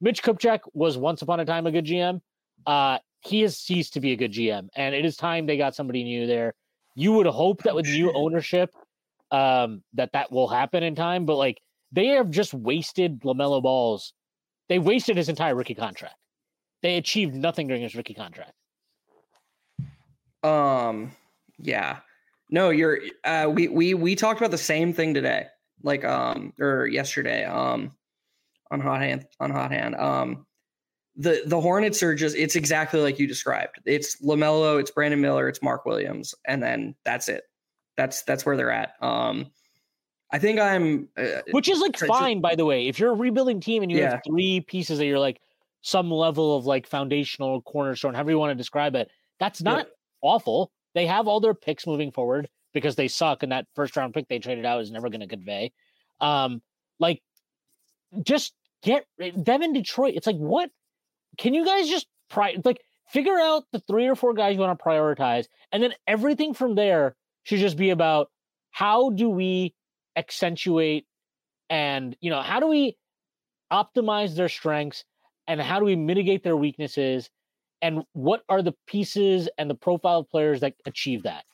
Mitch Kupchak was once upon a time a good GM. Uh, he has ceased to be a good GM, and it is time they got somebody new there. You would hope that Oh, with new ownership, um, that that will happen in time. But like they have just wasted LaMelo Ball's. They wasted his entire rookie contract. They achieved nothing during his rookie contract. Um, yeah. No, you're uh we we we talked about the same thing today. Like um or yesterday. Um on hot hand on hot hand. Um the the Hornets are just it's exactly like you described. It's LaMelo, it's Brandon Miller, it's Mark Williams, and then that's it. That's that's where they're at. Um I think I'm uh, which is like Try to- fine by the way if you're a rebuilding team and you Yeah. have three pieces that you're like some level of like foundational cornerstone however you want to describe it that's Yeah. not awful they have all their picks moving forward because they suck and that first round pick they traded out is never going to convey um like just get them in Detroit it's like what can you guys just pri- like figure out the three or four guys you want to prioritize and then everything from there should just be about how do we accentuate and you know how do we optimize their strengths and how do we mitigate their weaknesses and what are the pieces and the profile of players that achieve that?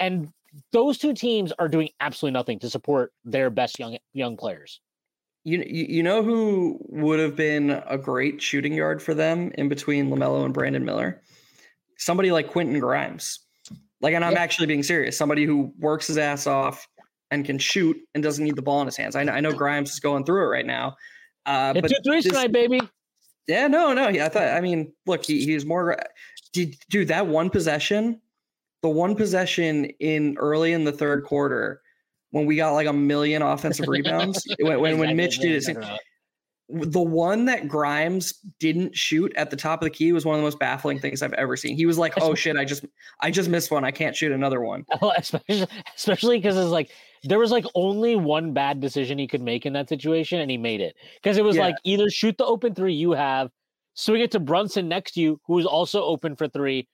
And those two teams are doing absolutely nothing to support their best young young players You, you know who would have been a great shooting yard for them in between LaMelo and Brandon Miller? Somebody like Quentin Grimes. Like, and I'm Yeah. actually being serious. Somebody who works his ass off and can shoot and doesn't need the ball in his hands. I know, I know Grimes is going through it right now. Uh, but two threes this- tonight baby yeah, no, no. Yeah, I thought. I mean, look, he he's more. Did dude that one possession, the one possession in early in the third quarter when we got like a million offensive rebounds when when, when Mitch did it. The one that Grimes didn't shoot at the top of the key was one of the most baffling things I've ever seen. He was like, "Oh shit, I just I just missed one. I can't shoot another one." Oh, especially especially because it's like there was like only one bad decision he could make in that situation, and he made it because it was Yeah. like either shoot the open three you have, swing it to Brunson next to you, who is also open for three,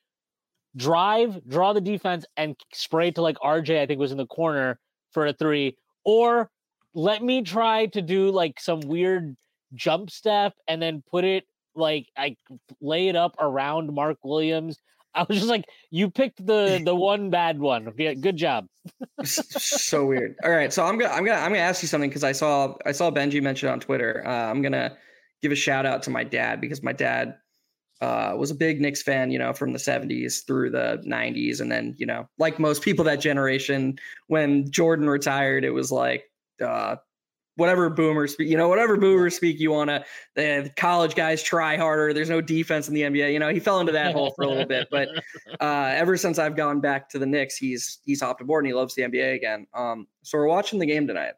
drive, draw the defense, and spray to like RJ. I think was in the corner for a three, or let me try to do like some weird jump step and then put it like I lay it up around Mark Williams. I was just like, you picked the the one bad one. Yeah, good job. So weird. All right, so I'm gonna I'm gonna I'm gonna ask you something because I saw I saw Benji mention on Twitter. Uh, I'm gonna give a shout out to my dad because my dad uh, was a big Knicks fan, you know, from the 70s through the 90s, and then you know, like most people that generation, when Jordan retired, it was like uh, whatever boomer speak, you know, whatever boomer speak you want to, the college guys try harder. There's no defense in the NBA. You know, he fell into that hole for a little bit, but uh, ever since I've gone back to the Knicks, he's he's hopped aboard and he loves the NBA again. Um, so we're watching the game tonight.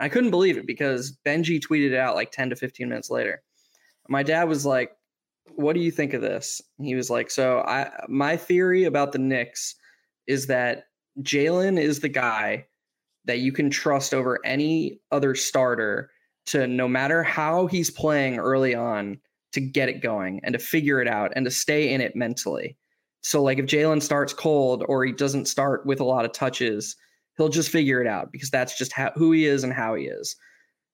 I couldn't believe it because Benji tweeted it out like 10 to 15 minutes later. My dad was like, "What do you think of this?" He was like, "So I my theory about the Knicks is that Jalen is the guy." that you can trust over any other starter to no matter how he's playing early on to get it going and to figure it out and to stay in it mentally. So like if Jalen starts cold or he doesn't start with a lot of touches, he'll just figure it out because that's just how, who he is and how he is.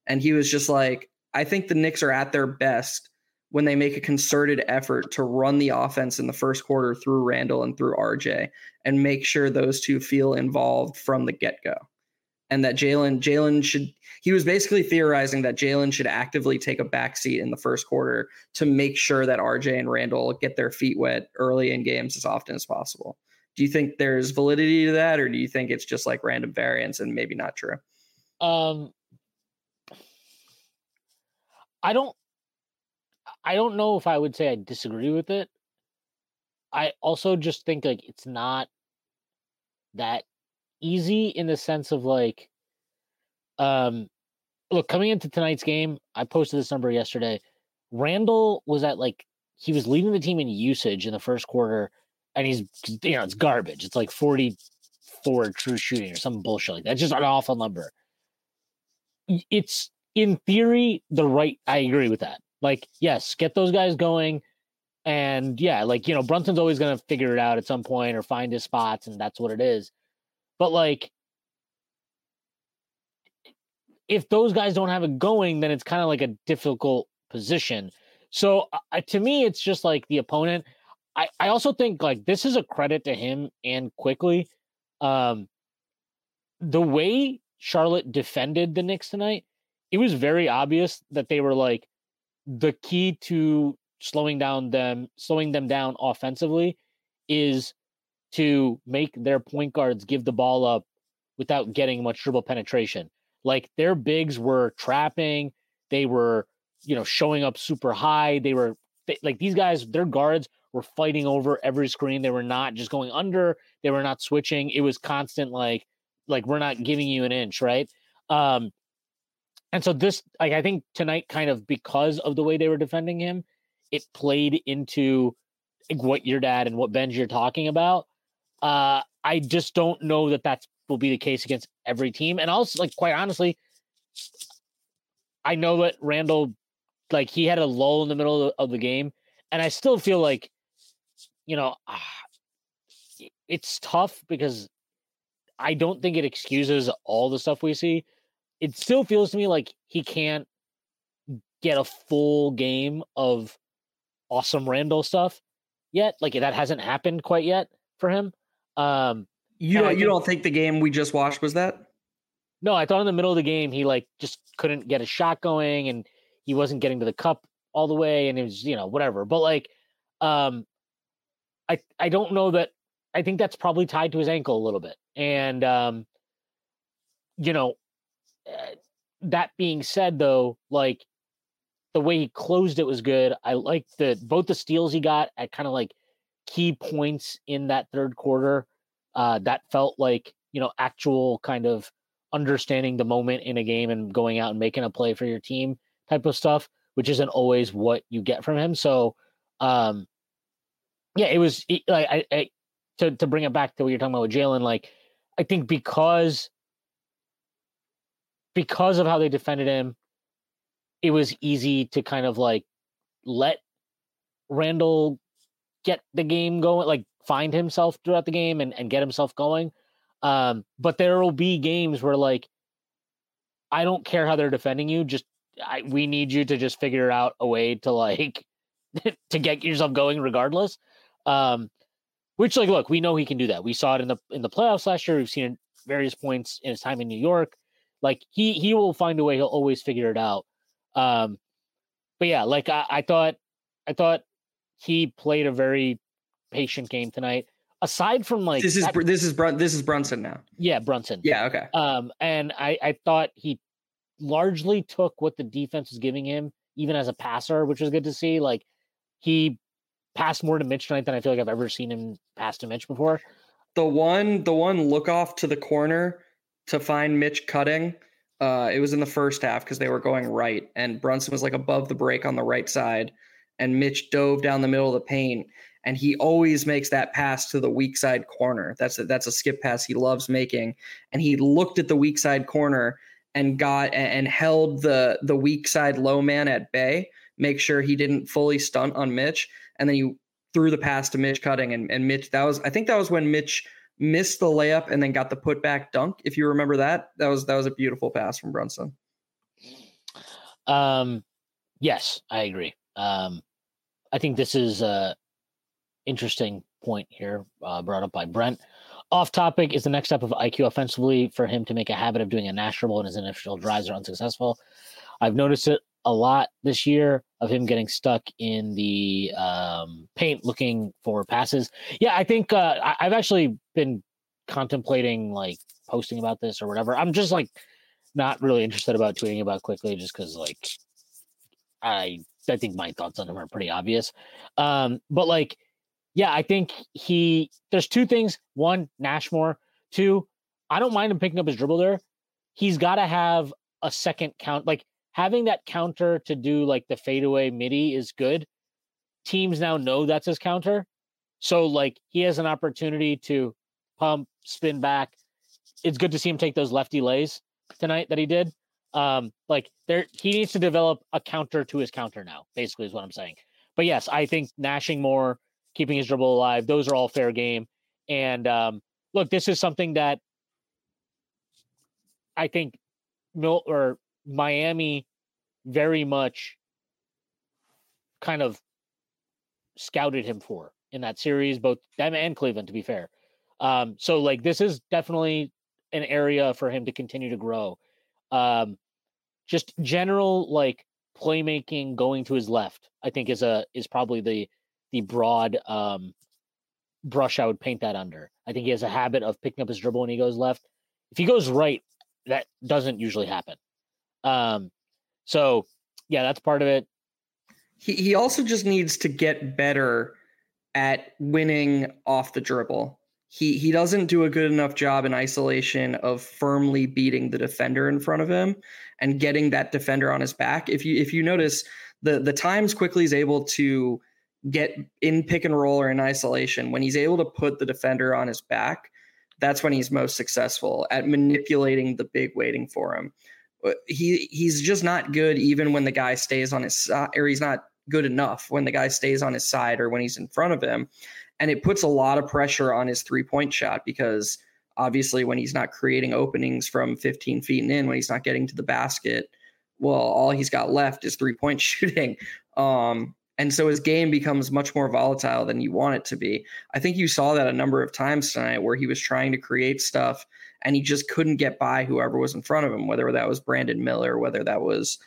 And he was just like, I think the Knicks are at their best when they make a concerted effort to run the offense in the first quarter through Randle and through RJ and make sure those two feel involved from the get go and that Jalen Jalen should he was basically theorizing that Jalen should actively take a backseat in the first quarter to make sure that RJ and Randle get their feet wet early in games as often as possible. Do you think there's validity to that, or do you think it's just like random variance and maybe not true? Um, I don't. I don't know if I would say I disagree with it. I also just think like it's not that easy in the sense of like um look coming into tonight's game i posted this number yesterday. Randle was at like he was leading the team in usage in the first quarter and he's you know it's garbage. It's like 44 true shooting or some bullshit like that. It's just an awful number. It's in theory the right i agree with that like yes get those guys going and yeah like you know Brunson's always going to figure it out at some point or find his spots and that's what it is but like, if those guys don't have it going, then it's kind of like a difficult position. So uh, to me, it's just like the opponent. I, I also think like this is a credit to him and Quickley. Um, the way Charlotte defended the Knicks tonight, it was very obvious that they were like the key to slowing down them, slowing them down offensively is to make their point guards give the ball up without getting much dribble penetration. Like their bigs were trapping, they were, you know, showing up super high. They were like these guys, their guards were fighting over every screen. They were not just going under, they were not switching. It was constant like like we're not giving you an inch, right? Um and so this like I think tonight kind of because of the way they were defending him, it played into like, what your dad and what Ben's you're talking about uh, I just don't know that that will be the case against every team. And also, like, quite honestly, I know that Randle, like, he had a lull in the middle of the game, and I still feel like, you know, uh, it's tough because I don't think it excuses all the stuff we see. It still feels to me like he can't get a full game of awesome Randle stuff yet. Like that hasn't happened quite yet for him. Um, you don't, you don't think the game we just watched was that? No, I thought in the middle of the game he like just couldn't get a shot going and he wasn't getting to the cup all the way and it was you know whatever. But like, um, I I don't know that. I think that's probably tied to his ankle a little bit. And um, you know, that being said, though, like the way he closed it was good. I like the both the steals he got at kind of like key points in that third quarter uh, that felt like you know actual kind of understanding the moment in a game and going out and making a play for your team type of stuff, which isn't always what you get from him. So, um, yeah, it was like I, I to to bring it back to what you're talking about with Jalen. Like, I think because because of how they defended him, it was easy to kind of like let Randle get the game going, like find himself throughout the game and, and get himself going. Um, but there will be games where like I don't care how they're defending you, just I, we need you to just figure out a way to like to get yourself going regardless. Um, which like look, we know he can do that. We saw it in the in the playoffs last year. We've seen it various points in his time in New York. Like he he will find a way. He'll always figure it out. Um, but yeah, like I, I thought I thought he played a very patient game tonight. Aside from like this is that, this is Brun- this is Brunson now. Yeah, Brunson. Yeah, okay. Um, and I I thought he largely took what the defense was giving him, even as a passer, which was good to see. Like he passed more to Mitch tonight than I feel like I've ever seen him pass to Mitch before. The one, the one look off to the corner to find Mitch cutting. Uh, it was in the first half because they were going right, and Brunson was like above the break on the right side, and Mitch dove down the middle of the paint, and he always makes that pass to the weak side corner. That's a, that's a skip pass he loves making, and he looked at the weak side corner and got and held the the weak side low man at bay, make sure he didn't fully stunt on Mitch, and then he threw the pass to Mitch Cutting, and, and Mitch that was I think that was when Mitch missed the layup and then got the putback dunk. If you remember that, that was that was a beautiful pass from Brunson. Um, yes, I agree. Um, I think this is a interesting point here uh, brought up by Brent. Off topic is the next step of IQ offensively for him to make a habit of doing a national and his initial drives are unsuccessful. I've noticed it a lot this year of him getting stuck in the um, paint looking for passes. Yeah, I think uh, I, I've actually been contemplating like posting about this or whatever. I'm just like not really interested about tweeting about Quickley just because like I I think my thoughts on him are pretty obvious. Um, but like yeah, I think he there's two things. One, Nashmore. Two, I don't mind him picking up his dribble there. He's got to have a second count. Like having that counter to do like the fadeaway midi is good. Teams now know that's his counter. So like he has an opportunity to pump, spin back. It's good to see him take those lefty lays tonight that he did. Um, like there he needs to develop a counter to his counter now, basically is what I'm saying. But yes, I think gnashing more keeping his dribble alive. Those are all fair game. And um, look, this is something that I think Mil- or Miami very much kind of scouted him for in that series, both them and Cleveland, to be fair. Um, so like this is definitely an area for him to continue to grow. Um, just general like playmaking going to his left, I think is a is probably the the broad um, brush I would paint that under. I think he has a habit of picking up his dribble when he goes left. If he goes right, that doesn't usually happen. Um, so yeah, that's part of it. He he also just needs to get better at winning off the dribble. He he doesn't do a good enough job in isolation of firmly beating the defender in front of him and getting that defender on his back. If you if you notice the the times Quickley is able to get in pick and roll or in isolation, when he's able to put the defender on his back, that's when he's most successful at manipulating the big waiting for him. Uh, he he's just not good even when the guy stays on his side, or he's not good enough when the guy stays on his side or when he's in front of him. And it puts a lot of pressure on his three point shot because obviously when he's not creating openings from 15 feet and in, when he's not getting to the basket, well, all he's got left is three point shooting. Um, and so his game becomes much more volatile than you want it to be. I think you saw that a number of times tonight where he was trying to create stuff and he just couldn't get by whoever was in front of him, whether that was Brandon Miller, whether that was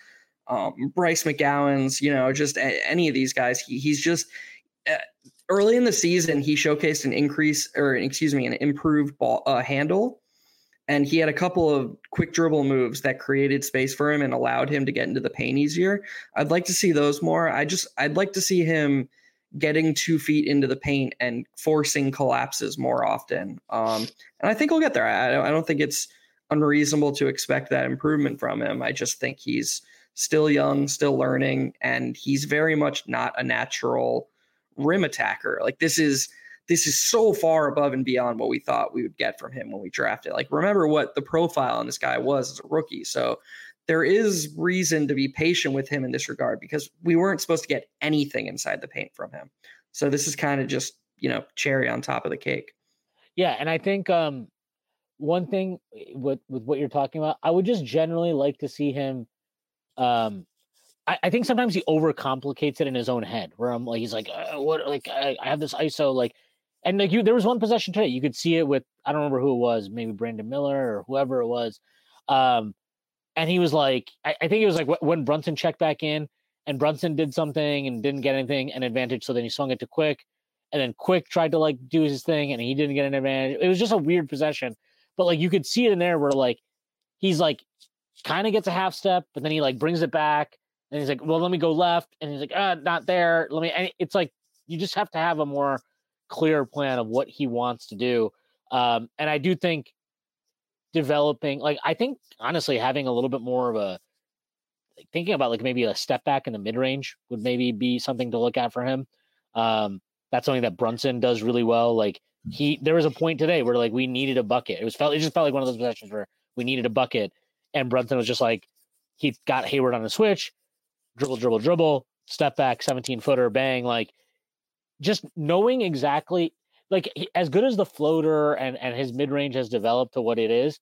um, Bryce McGowens, you know, just a, any of these guys. He, he's just uh, early in the season, he showcased an increase or excuse me, an improved ball uh, handle and he had a couple of quick dribble moves that created space for him and allowed him to get into the paint easier. I'd like to see those more. I just I'd like to see him getting two feet into the paint and forcing collapses more often. Um, and I think he'll get there. I, I don't think it's unreasonable to expect that improvement from him. I just think he's still young, still learning, and he's very much not a natural rim attacker. Like this is this is so far above and beyond what we thought we would get from him when we drafted. Like, remember what the profile on this guy was as a rookie. So there is reason to be patient with him in this regard because we weren't supposed to get anything inside the paint from him. So this is kind of just, you know, cherry on top of the cake. Yeah. And I think um one thing eh, with with what you're talking about, I would just generally like to see him um I, I think sometimes he overcomplicates it in his own head where I'm like he's like uh, what like I, I have this ISO like and like you, there was one possession today. You could see it with I don't remember who it was, maybe Brandon Miller or whoever it was. Um, and he was like, I, I think it was like when Brunson checked back in, and Brunson did something and didn't get anything an advantage. So then he swung it to Quick, and then Quick tried to like do his thing, and he didn't get an advantage. It was just a weird possession, but like you could see it in there where like he's like kind of gets a half step, but then he like brings it back and he's like, well, let me go left. And he's like, ah, not there. Let me, and it's like, you just have to have a more clear plan of what he wants to do. Um, and I do think developing, like, I think honestly, having a little bit more of a, like, thinking about like maybe a step back in the mid range would maybe be something to look at for him. Um, that's something that Brunson does really well. Like he, there was a point today where like we needed a bucket. It was felt, it just felt like one of those possessions where we needed a bucket, and Brunson was just like he got Hayward on the switch, dribble, dribble, dribble, step back, 17 footer, bang. Like just knowing exactly, like as good as the floater and, and his mid range has developed to what it is,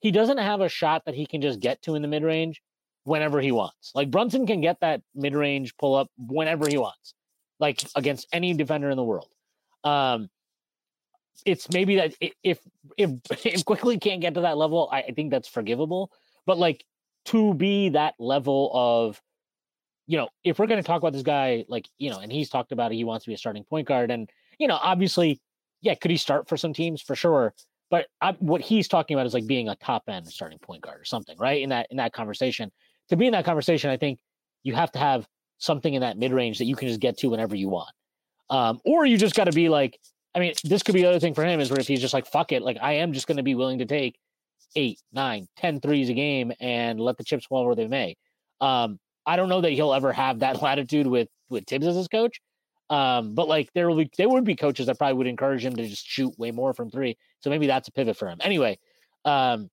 he doesn't have a shot that he can just get to in the mid range whenever he wants. Like Brunson can get that mid range pull up whenever he wants, like against any defender in the world. Um, it's maybe that if if if Quickley can't get to that level, I, I think that's forgivable. But like to be that level of you know, if we're going to talk about this guy, like, you know, and he's talked about it, he wants to be a starting point guard. And, you know, obviously, yeah, could he start for some teams? For sure. But I, what he's talking about is like being a top end starting point guard or something, right? In that, in that conversation. To be in that conversation, I think you have to have something in that mid range that you can just get to whenever you want. Um, or you just got to be like, I mean, this could be the other thing for him is where if he's just like, fuck it, like I am just going to be willing to take eight, nine, ten threes a game and let the chips fall where they may. Um, I don't know that he'll ever have that latitude with with Thibs as his coach. Um, but like there will be there would be coaches that probably would encourage him to just shoot way more from three. So maybe that's a pivot for him. Anyway, um,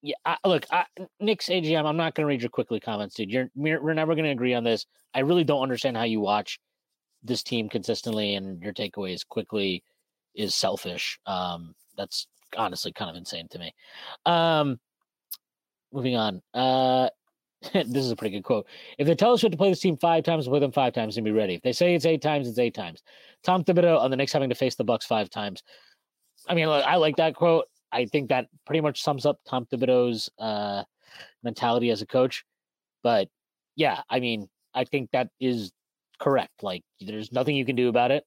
yeah, I, look, I, Knicks AGM. I'm not going to read your Quickley comments, dude. You're we're never going to agree on this. I really don't understand how you watch this team consistently, and your takeaway is Quickley is selfish. Um, that's honestly kind of insane to me. Um, moving on. Uh, this is a pretty good quote. If they tell us we have to play this team five times, we'll play them five times and be ready. If they say it's eight times, it's eight times. Tom Thibodeau on the Knicks having to face the Bucks five times. I mean, I like that quote. I think that pretty much sums up Tom Thibodeau's uh, mentality as a coach. But yeah, I mean, I think that is correct. Like, there's nothing you can do about it.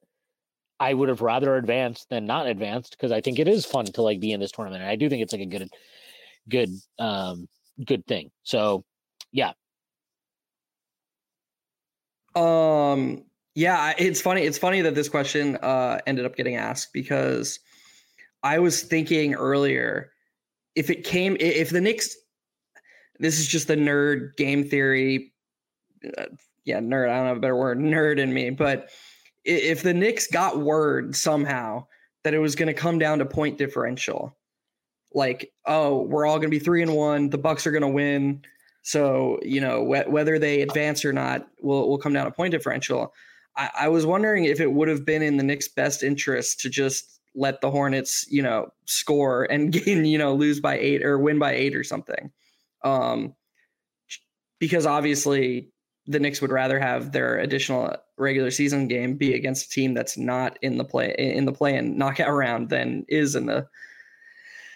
I would have rather advanced than not advanced because I think it is fun to like be in this tournament. And I do think it's like a good, good, um, good thing. So yeah. Um. Yeah, it's funny. It's funny that this question uh, ended up getting asked because I was thinking earlier if it came if the Knicks. This is just the nerd game theory. Uh, yeah, nerd. I don't have a better word. Nerd in me, but if the Knicks got word somehow that it was going to come down to point differential, like oh, we're all going to be three and one, the Bucks are going to win so you know wh- whether they advance or not will will come down to point differential. I, I was wondering if it would have been in the Knicks' best interest to just let the Hornets, you know, score and gain, you know, lose by eight or win by eight or something. Um, because obviously the Knicks would rather have their additional regular season game be against a team that's not in the play in the play and knockout round than is in the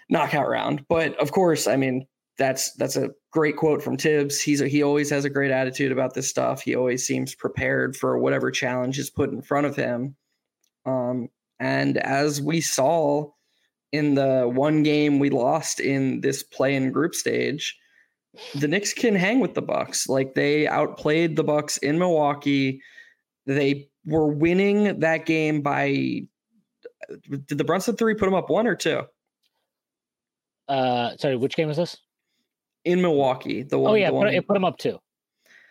knockout round. But of course, I mean, that's that's a great quote from Thibs. He's a, he always has a great attitude about this stuff. He always seems prepared for whatever challenge is put in front of him. Um, and as we saw in the one game we lost in this play-in group stage, the Knicks can hang with the Bucks. Like they outplayed the Bucks in Milwaukee. They were winning that game by. Did the Brunson three put them up one or two? Uh, sorry, which game was this? In Milwaukee. The one, oh yeah, the put, it put them up two.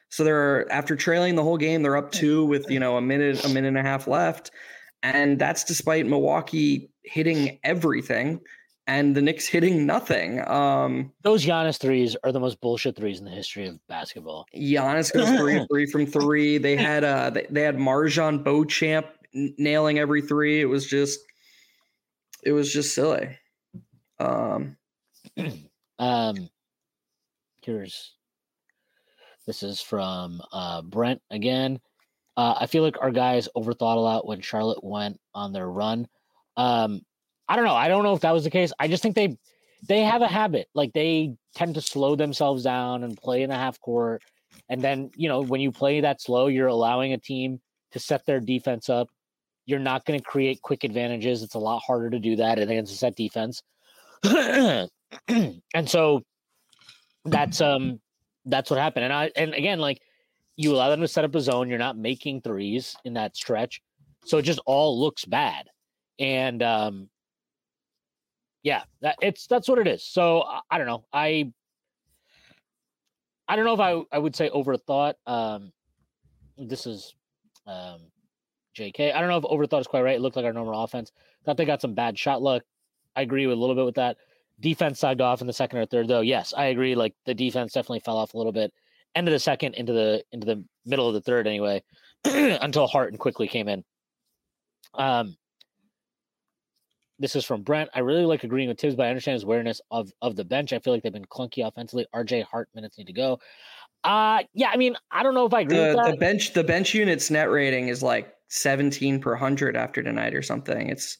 So they're after trailing the whole game, they're up two with you know a minute, a minute and a half left, and that's despite Milwaukee hitting everything and the Knicks hitting nothing. Um, Those Giannis threes are the most bullshit threes in the history of basketball. Giannis goes three three from three. They had uh they, they had MarJon Beauchamp nailing every three. It was just it was just silly. Um, um here's this is from uh, Brent again. Uh, I feel like our guys overthought a lot when Charlotte went on their run. Um, I don't know. I don't know if that was the case. I just think they they have a habit. Like they tend to slow themselves down and play in the half court. And then, you know, when you play that slow, you're allowing a team to set their defense up. You're not going to create quick advantages. It's a lot harder to do that against a set defense. and so that's um that's what happened. And I and again, like you allow them to set up a zone, you're not making threes in that stretch. So it just all looks bad. And um yeah, that it's that's what it is. So I, I don't know. I I don't know if I I would say overthought. Um this is um JK. I don't know if overthought is quite right. It looked like our normal offense. Thought they got some bad shot luck. I agree with a little bit with that. Defense sagged off in the second or third, though. Yes, I agree. Like the defense definitely fell off a little bit. End of the second, into the into the middle of the third, anyway, until Hart and Quickley came in. Um, this is from Brent. I really like agreeing with Thibs, but I understand his awareness of of the bench. I feel like they've been clunky offensively. RJ Hart minutes need to go. Uh yeah, I mean, I don't know if I agree the, with that. the bench the bench unit's net rating is like 17 per 100 after tonight or something. It's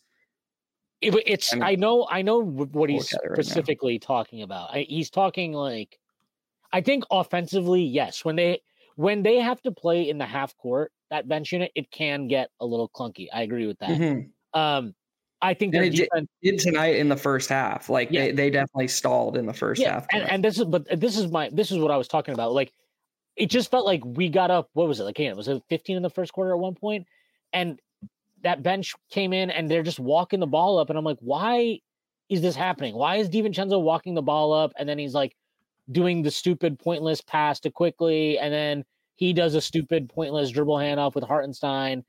It- it's I I, know I know what he's look at right now. specifically talking about. I, he's talking like I think offensively, yes. When they when they have to play in the half court, that bench unit, it can get a little clunky. I agree with that. Mhm. Um, I think it did- defense. did tonight in the first half. Like Yeah. they, they definitely stalled in the first yeah, half. and, and this is but this is my this is what I was talking about. Like it just felt like we got up. What was it? Like, again, was it 15 in the first quarter at one point? And that bench came in and they're just walking the ball up, and I'm like, why is this happening? Why is DiVincenzo walking the ball up and then he's like doing the stupid pointless pass to Quickley, and then he does a stupid pointless dribble handoff with Hartenstein,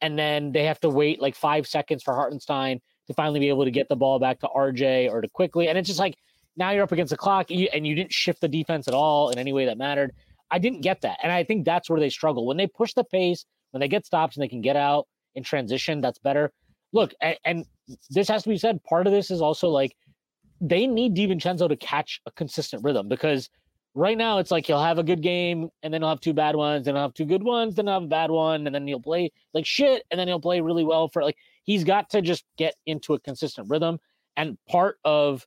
and then they have to wait like five seconds for Hartenstein to finally be able to get the ball back to RJ or to Quickley, and it's just like now you're up against the clock you- and you didn't shift the defense at all in any way that mattered. I didn't get that. And I think that's where they struggle. When they push the pace, when they get stops and they can get out in transition, that's better. Look, and, and this has to be said, part of this is also like they need DiVincenzo to catch a consistent rhythm because right now it's like he'll have a good game and then he'll have two bad ones, then he'll have two good ones, then he'll have a bad one, and then he'll play like shit, and then he'll play really well for like he's got to just get into a consistent rhythm. And part of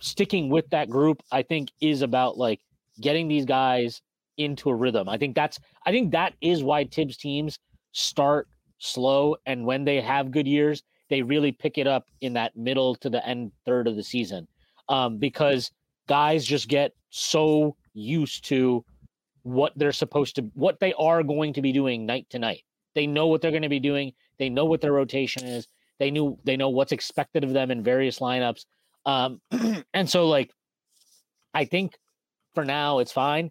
sticking with that group, I think, is about like getting these guys into a rhythm. I think that's I think that is why Thibs teams start slow and when they have good years, they really pick it up in that middle to the end third of the season. Um, because guys just get so used to what they're supposed to what they are going to be doing night to night. They know what they're going to be doing. They know what their rotation is. They knew they know what's expected of them in various lineups. Um, and so like I think for now it's fine.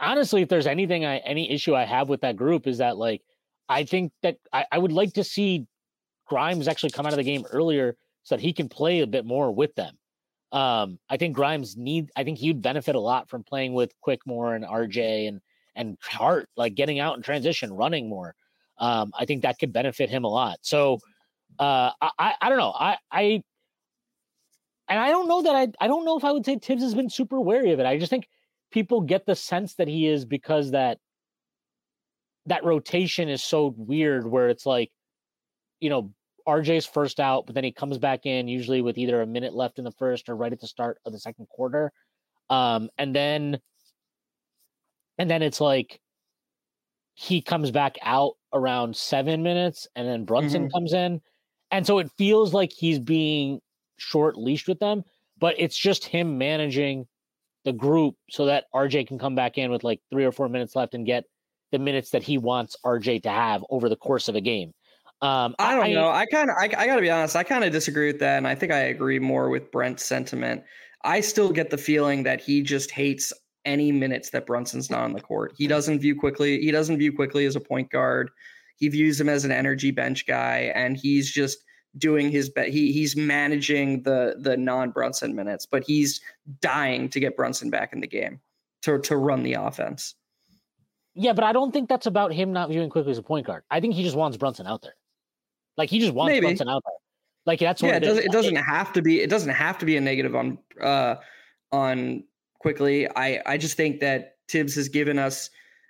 Honestly, if there's anything I any issue I have with that group is that like I think that I, I would like to see Grimes actually come out of the game earlier so that he can play a bit more with them. Um, I think Grimes need I think he'd benefit a lot from playing with Quickmore and RJ and and Hart, like getting out in transition, running more. Um, I think that could benefit him a lot. So uh I, I, I don't know. I I and I don't know that I I don't know if I would say Thibs has been super wary of it. I just think people get the sense that he is because that that rotation is so weird where it's like, you know, RJ's first out, but then he comes back in usually with either a minute left in the first or right at the start of the second quarter. Um, and then and then it's like he comes back out around seven minutes and then Brunson comes in. And so it feels like he's being short leashed with them, but it's just him managing the group so that RJ can come back in with like three or four minutes left and get the minutes that he wants RJ to have over the course of a game. Um, I don't know. I kind of, I, I got to be honest. I kind of disagree with that, and I think I agree more with Brent's sentiment. I still get the feeling that he just hates any minutes that Brunson's not on the court. He doesn't view Quickley. He doesn't view Quickley as a point guard. He views him as an energy bench guy, and he's just doing his best. He he's managing the the non Brunson minutes, but he's dying to get Brunson back in the game to to run the offense. Yeah, but I don't think that's about him not viewing Quickley as a point guard. I think he just wants Brunson out there. Like he just wants Maybe. Brunson out there. Like that's what yeah, it it, is. doesn't, it doesn't have to be. It doesn't have to be a negative on uh on Quickley. I I just think that Thibs has given us.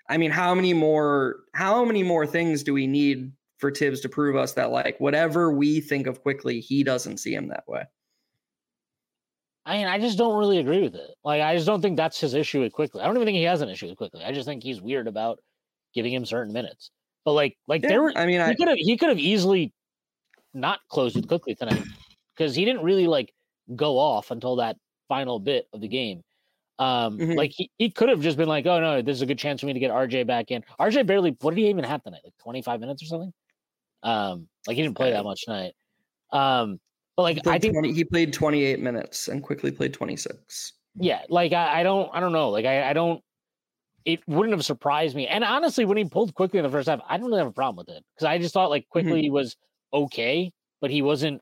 I mean, how many more? How many more things do we need for Thibs to prove us that like whatever we think of Quickley, he doesn't see him that way. I mean, I just don't really agree with it. Like, I just don't think that's his issue with Quickley. I don't even think he has an issue with Quickley. I just think he's weird about giving him certain minutes. But like, like Yeah, there were, I mean, I he could have, he could have easily not closed with Quickley tonight because he didn't really like go off until that final bit of the game. Um, Mhm. like he, he could have just been like, oh no, this is a good chance for me to get RJ back in. RJ barely what did he even have tonight? Like 25 minutes or something? Um, like he didn't play that much tonight. Um, but like I think 20 he played 28 minutes and Quickley played 26. yeah, like I, I don't I don't know. Like I, I don't it wouldn't have surprised me. And honestly, when he pulled Quickley in the first half, I didn't really have a problem with it. Because I just thought like mm-hmm. Quickley was okay, but he wasn't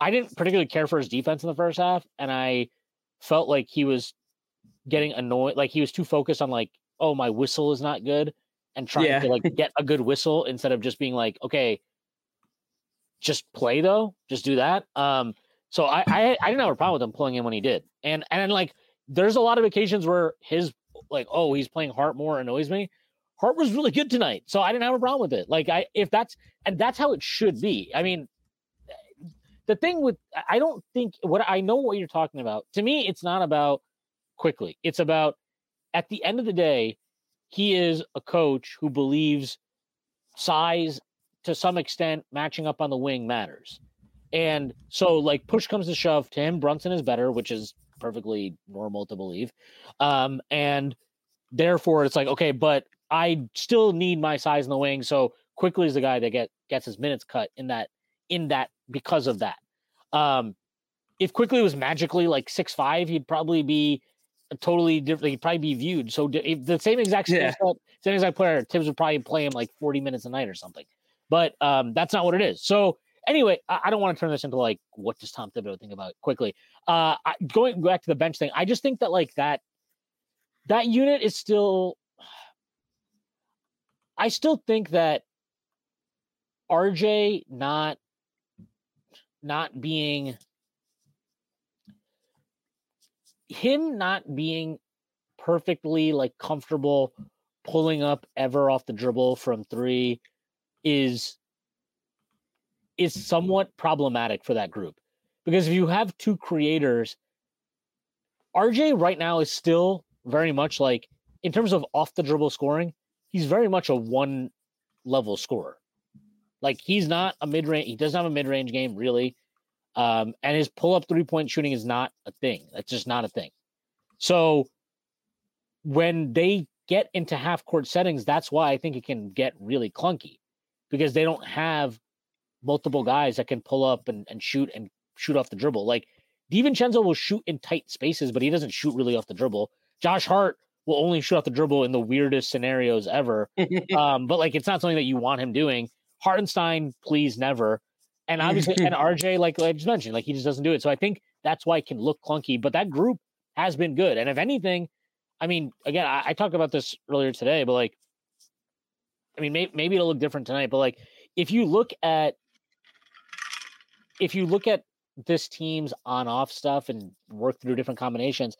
I didn't particularly care for his defense in the first half, and I felt like he was getting annoyed, like he was too focused on like, oh, my whistle is not good, and trying Yeah. to like get a good whistle instead of just being like, okay, just play though, just do that. Um, so I I, I didn't have a problem with him pulling in when he did, and and like there's a lot of occasions where his like, oh, he's playing Hart more annoys me. Hart was really good tonight, so I didn't have a problem with it. Like I if that's and that's how it should be. I mean, the thing with I don't think what I know what you're talking about. To me, it's not about Quickley. It's about at the end of the day, he is a coach who believes size to some extent matching up on the wing matters. And so like push comes to shove, Tim Brunson is better, which is perfectly normal to believe. Um, and therefore it's like, okay, but I still need my size in the wing. So Quickley is the guy that get gets his minutes cut in that in that because of that. Um, if Quickley was magically like six five, he'd probably be a totally different. He'd probably be viewed so di- the same exact Yeah. same exact player. Thibs would probably play him like forty minutes a night or something. But um, that's not what it is. So anyway, I, I don't want to turn this into like what does Tom Thibodeau think about Quickley. Uh, I, going back to the bench thing, I just think that like that that unit is still. I still think that RJ not not being him not being perfectly like comfortable pulling up ever off the dribble from three is is somewhat problematic for that group because if you have two creators RJ right now is still very much like in terms of off the dribble scoring he's very much a one level scorer like he's not a mid range he doesn't have a mid range game really um, and his pull up three point shooting is not a thing. That's just not a thing. So when they get into half court settings, that's why I think it can get really clunky because they don't have multiple guys that can pull up and, and shoot and shoot off the dribble. Like DiVincenzo will shoot in tight spaces, but he doesn't shoot really off the dribble. Josh Hart will only shoot off the dribble in the weirdest scenarios ever. um, but like it's not something that you want him doing. Hartenstein, please never. And obviously, and RJ, like I just mentioned, like he just doesn't do it. So I think that's why it can look clunky. But that group has been good. And if anything, I mean, again, I, I talked about this earlier today, but like, I mean, may, maybe it'll look different tonight. But like, if you look at, if you look at this team's on-off stuff and work through different combinations,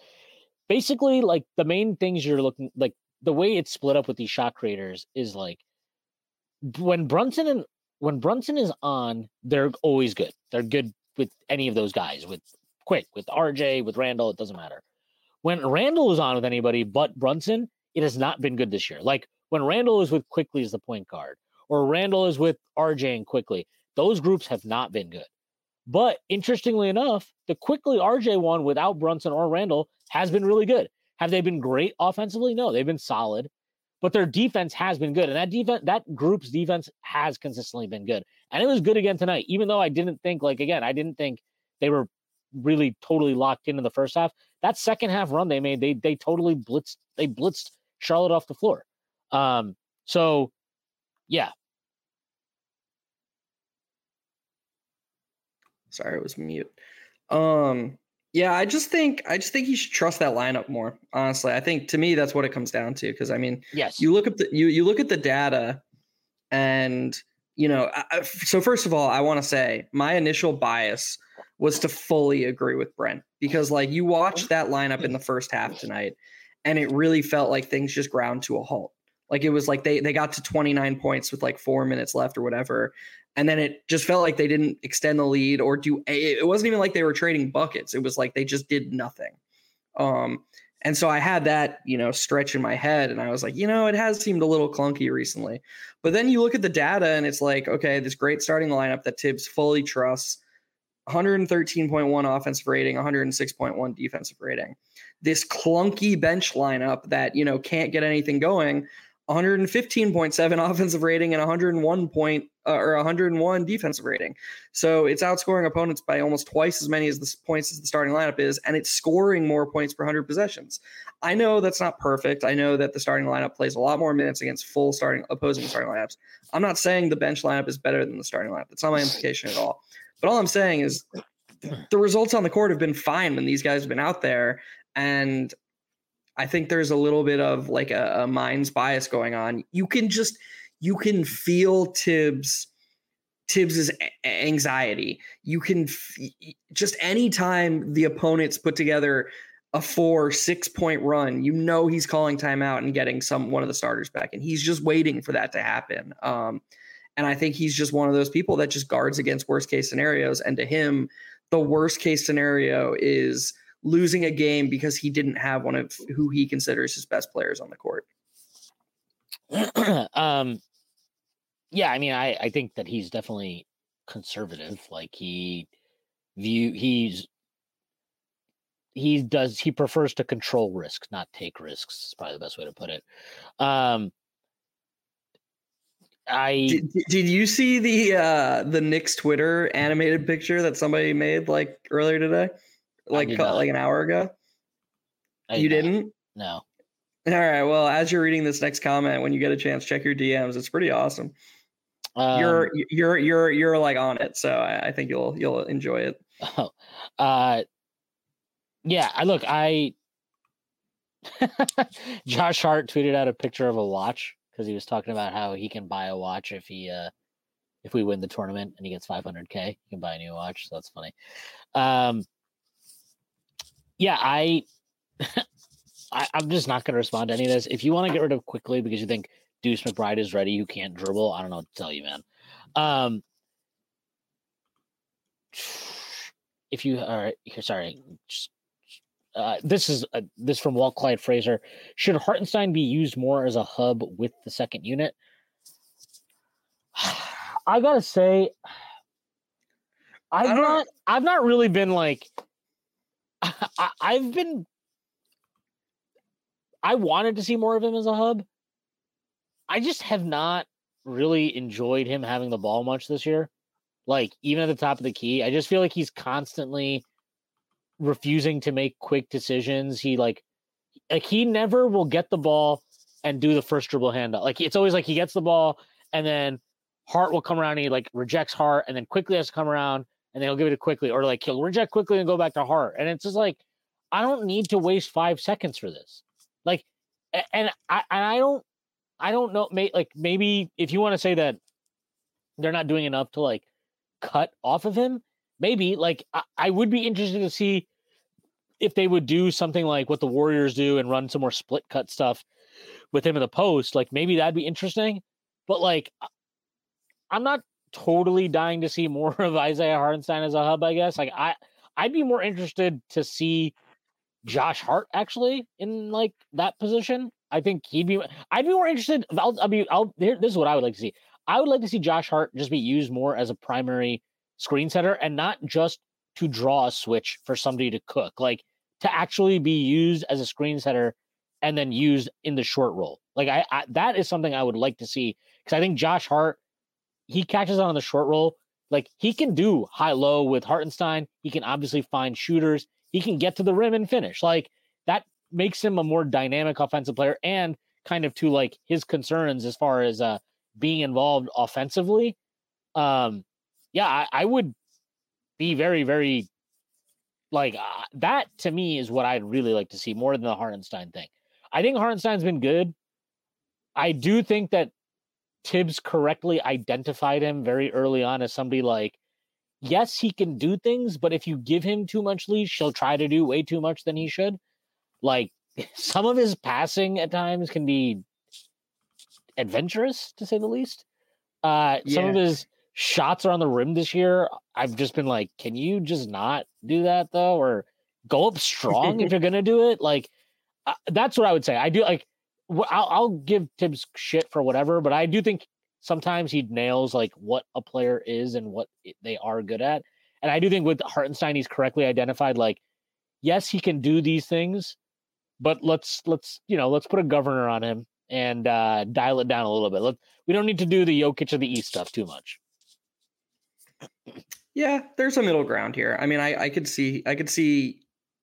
basically, like the main things you're looking like the way it's split up with these shot creators is like when Brunson and when Brunson is on, they're always good. They're good with any of those guys, with Quick, with RJ, with Randle, it doesn't matter. When Randle is on with anybody but Brunson, it has not been good this year. Like when Randle is with Quickley as the point guard, or Randle is with RJ and Quickley, those groups have not been good. But interestingly enough, the Quickley RJ one without Brunson or Randle has been really good. Have they been great offensively? No, they've been solid but their defense has been good. And that defense, that group's defense has consistently been good. And it was good again tonight, even though I didn't think, like, again, I didn't think they were really totally locked in in the first half. That second half run they made, they they totally blitzed, they blitzed Charlotte off the floor. Um, so yeah, Sorry, it was mute. Um, yeah, I just think I just think you should trust that lineup more. Honestly, I think to me that's what it comes down to. Because I mean, yes. you look at the you you look at the data, and you know. I, so first of all, I want to say my initial bias was to fully agree with Brent because like you watched that lineup in the first half tonight, and it really felt like things just ground to a halt. Like it was like they they got to 29 points with like four minutes left or whatever, and then it just felt like they didn't extend the lead or do it wasn't even like they were trading buckets. It was like they just did nothing. Um and so i had that you know stretch in my head and i was like you know it has seemed a little clunky recently. But then you look at the data and it's like okay this great starting lineup that Thibs fully trusts 113.1 offensive rating 106.1 defensive rating. This clunky bench lineup that you know can't get anything going 115.7 offensive rating and 101 point uh, or 101 defensive rating. So it's outscoring opponents by almost twice as many as the points as the starting lineup is, and it's scoring more points per 100 possessions. I know that's not perfect. I know that the starting lineup plays a lot more minutes against full starting opposing starting lineups. I'm not saying the bench lineup is better than the starting lineup. That's not my implication at all. But all I'm saying is the results on the court have been fine when these guys have been out there, and I think there's a little bit of like a, a mind's bias going on. You can just you can feel Thibs Thibs's anxiety. You can f- just anytime the opponents put together a four six point run, you know he's calling timeout and getting some one of the starters back, and he's just waiting for that to happen. Um, and I think he's just one of those people that just guards against worst case scenarios. And to him, the worst case scenario is losing a game because he didn't have one of who he considers his best players on the court. um, yeah, I mean, I, I think that he's definitely conservative. Like he view he's he does he prefers to control risks, not take risks. Is probably the best way to put it. Um, I did, did you see the uh the Knicks Twitter animated picture that somebody made like earlier today? Like like an hour ago? you didn't? No. All right. Well, as you're reading this next comment, when you get a chance, check your DMs. It's pretty awesome. Um, you're you're you're you're like on it, so I, I think you'll you'll enjoy it. Oh, uh, yeah. I look. I Josh Hart tweeted out a picture of a watch because he was talking about how he can buy a watch if he uh if we win the tournament and he gets 500k, he can buy a new watch. So that's funny. Um, yeah, I, I am just not going to respond to any of this. If you want to get rid of Quickley because you think Deuce McBride is ready, you can't dribble. I don't know what to tell you, man. Um, if you are here, sorry, just, uh, this is uh, this from Walt Clyde Frazier. Should Hartenstein be used more as a hub with the second unit? I gotta say, I've not I've not really been like I, I've been I wanted to see more of him as a hub. I just have not really enjoyed him having the ball much this year. Like even at the top of the key, I just feel like he's constantly refusing to make quick decisions. He like like he never will get the ball and do the first dribble handoff. Like it's always like he gets the ball and then Hart will come around and he like rejects Hart and then Quickley has to come around and then he'll give it to Quickley or like he'll reject Quickley and go back to Hart. And it's just like, I don't need to waste five seconds for this. Like, and I, and I don't, I don't know, may, like maybe if you want to say that they're not doing enough to like cut off of him, maybe like I, I would be interested to see if they would do something like what the Warriors do and run some more split cut stuff with him in the post. Like maybe that'd be interesting. But like, I'm not totally dying to see more of Isaiah Hartenstein as a hub, I guess. Like I I'd be more interested to see Josh Hart actually in like that position. I think he'd be I'd be more interested. I'll, I'll be I'll here, this is what I would like to see. I would like to see Josh Hart just be used more as a primary screen setter and not just to draw a switch for somebody to cook. Like to actually be used as a screen setter and then used in the short roll. Like I, I that is something I would like to see because I think Josh Hart he catches on the short roll. Like he can do high low with Hartenstein. He can obviously find shooters. He can get to the rim and finish. Like that makes him a more dynamic offensive player and kind of to like his concerns as far as uh being involved offensively. Um yeah, I, I would be very, very like uh, that to me is what I'd really like to see more than the Hartenstein thing. I think Hartenstein's been good. I do think that Thibs correctly identified him very early on as somebody like, yes, he can do things, but if you give him too much leash, he'll try to do way too much than he should. Like some of his passing at times can be adventurous to say the least. Uh, yeah. Some of his shots are on the rim this year. I've just been like, can you just not do that though, or go up strong if you're gonna do it? Like, uh, that's what I would say. I do like I'll, I'll give Thibs shit for whatever, but I do think sometimes he nails like what a player is and what they are good at. And I do think with Hartenstein, he's correctly identified like, yes, he can do these things, but let's let's you know let's put a governor on him and uh, dial it down a little bit. Let, we don't need to do the Jokic of the East stuff too much. Yeah, there's a middle ground here. I mean, I, I could see I could see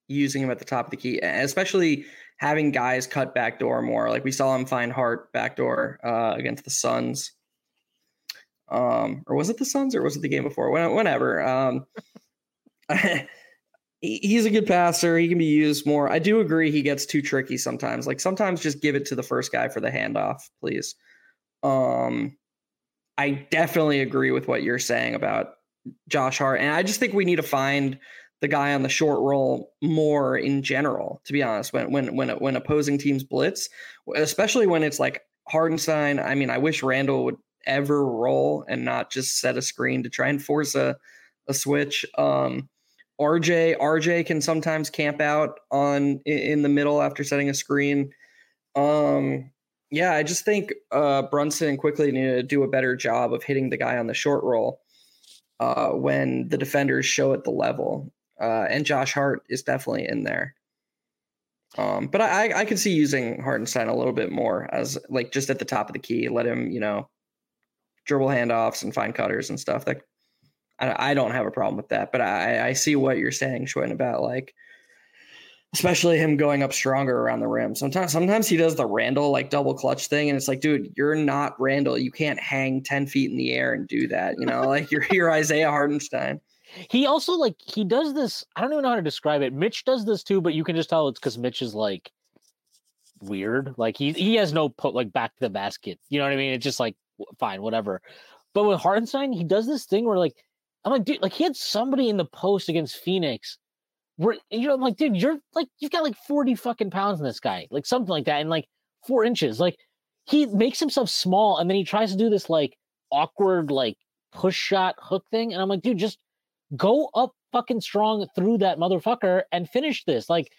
using him at the top of the key, especially having guys cut backdoor more. Like we saw him find Hart backdoor uh, against the Suns. Um, or was it the Suns or was it the game before? Whenever. Um, he's a good passer. He can be used more. I do agree he gets too tricky sometimes. Like sometimes just give it to the first guy for the handoff, please. Um, I definitely agree with what you're saying about Josh Hart. And I just think we need to find the guy on the short roll more in general, to be honest, when when when when opposing teams blitz, especially when it's like Hartenstein. I mean, I wish Randle would ever roll and not just set a screen to try and force a, a switch. Um RJ RJ can sometimes camp out on in the middle after setting a screen. Um yeah, I just think uh Brunson and Quickley need to do a better job of hitting the guy on the short roll uh, when the defenders show at the level. Uh, and Josh Hart is definitely in there. Um, but I, I could see using Hartenstein a little bit more as like just at the top of the key, let him, you know, dribble handoffs and find cutters and stuff. That I, I don't have a problem with that, but I, I see what you're saying, Schwinn, about like especially him going up stronger around the rim. Sometimes sometimes he does the Randle like double clutch thing, and it's like, dude, you're not Randle. You can't hang 10 feet in the air and do that. You know, like you're you're Isaiah Hartenstein. He also like he does this. I don't even know how to describe it. Mitch does this too, but you can just tell it's because Mitch is like weird. Like he he has no put like back to the basket. You know what I mean? It's just like fine, whatever. But with Hartenstein, he does this thing where like I'm like, dude, like he had somebody in the post against Phoenix we're you know I'm like, dude, you're like you've got like 40 fucking pounds in this guy, like something like that, and like four inches. Like he makes himself small and then he tries to do this like awkward like push shot hook thing. And I'm like, dude, just go up fucking strong through that motherfucker and finish this. Like,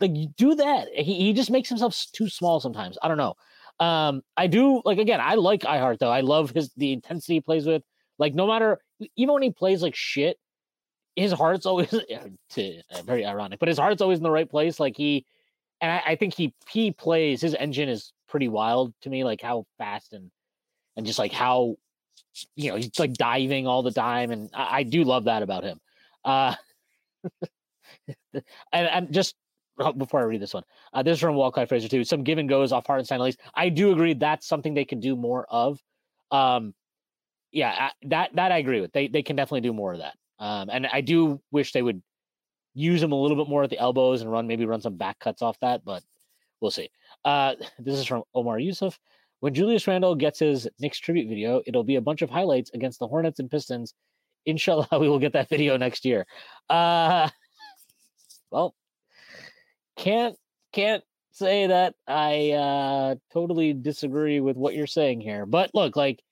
like do that. He he just makes himself too small sometimes. I don't know. Um, I do like again, I like iHeart though. I love his the intensity he plays with. Like no matter even when he plays like shit, his heart's always to, uh, very ironic, but his heart's always in the right place. Like he, and I, I, think he he plays his engine is pretty wild to me. Like how fast and and just like how you know he's like diving all the time, and I, I do love that about him. Uh, and, and just oh, before I read this one, uh, this is from Walt Clyde Frazier too. Some give and goes off Hartenstein at least. I do agree that's something they can do more of. Um, yeah, that that I agree with. They they can definitely do more of that. Um, and I do wish they would use him a little bit more at the elbows and run maybe run some back cuts off that, but we'll see. Uh, this is from Omar Yusuf. When Julius Randle gets his Knicks tribute video, it'll be a bunch of highlights against the Hornets and Pistons. Inshallah, we will get that video next year. Uh, well, can't can't say that I uh, totally disagree with what you're saying here. But look, like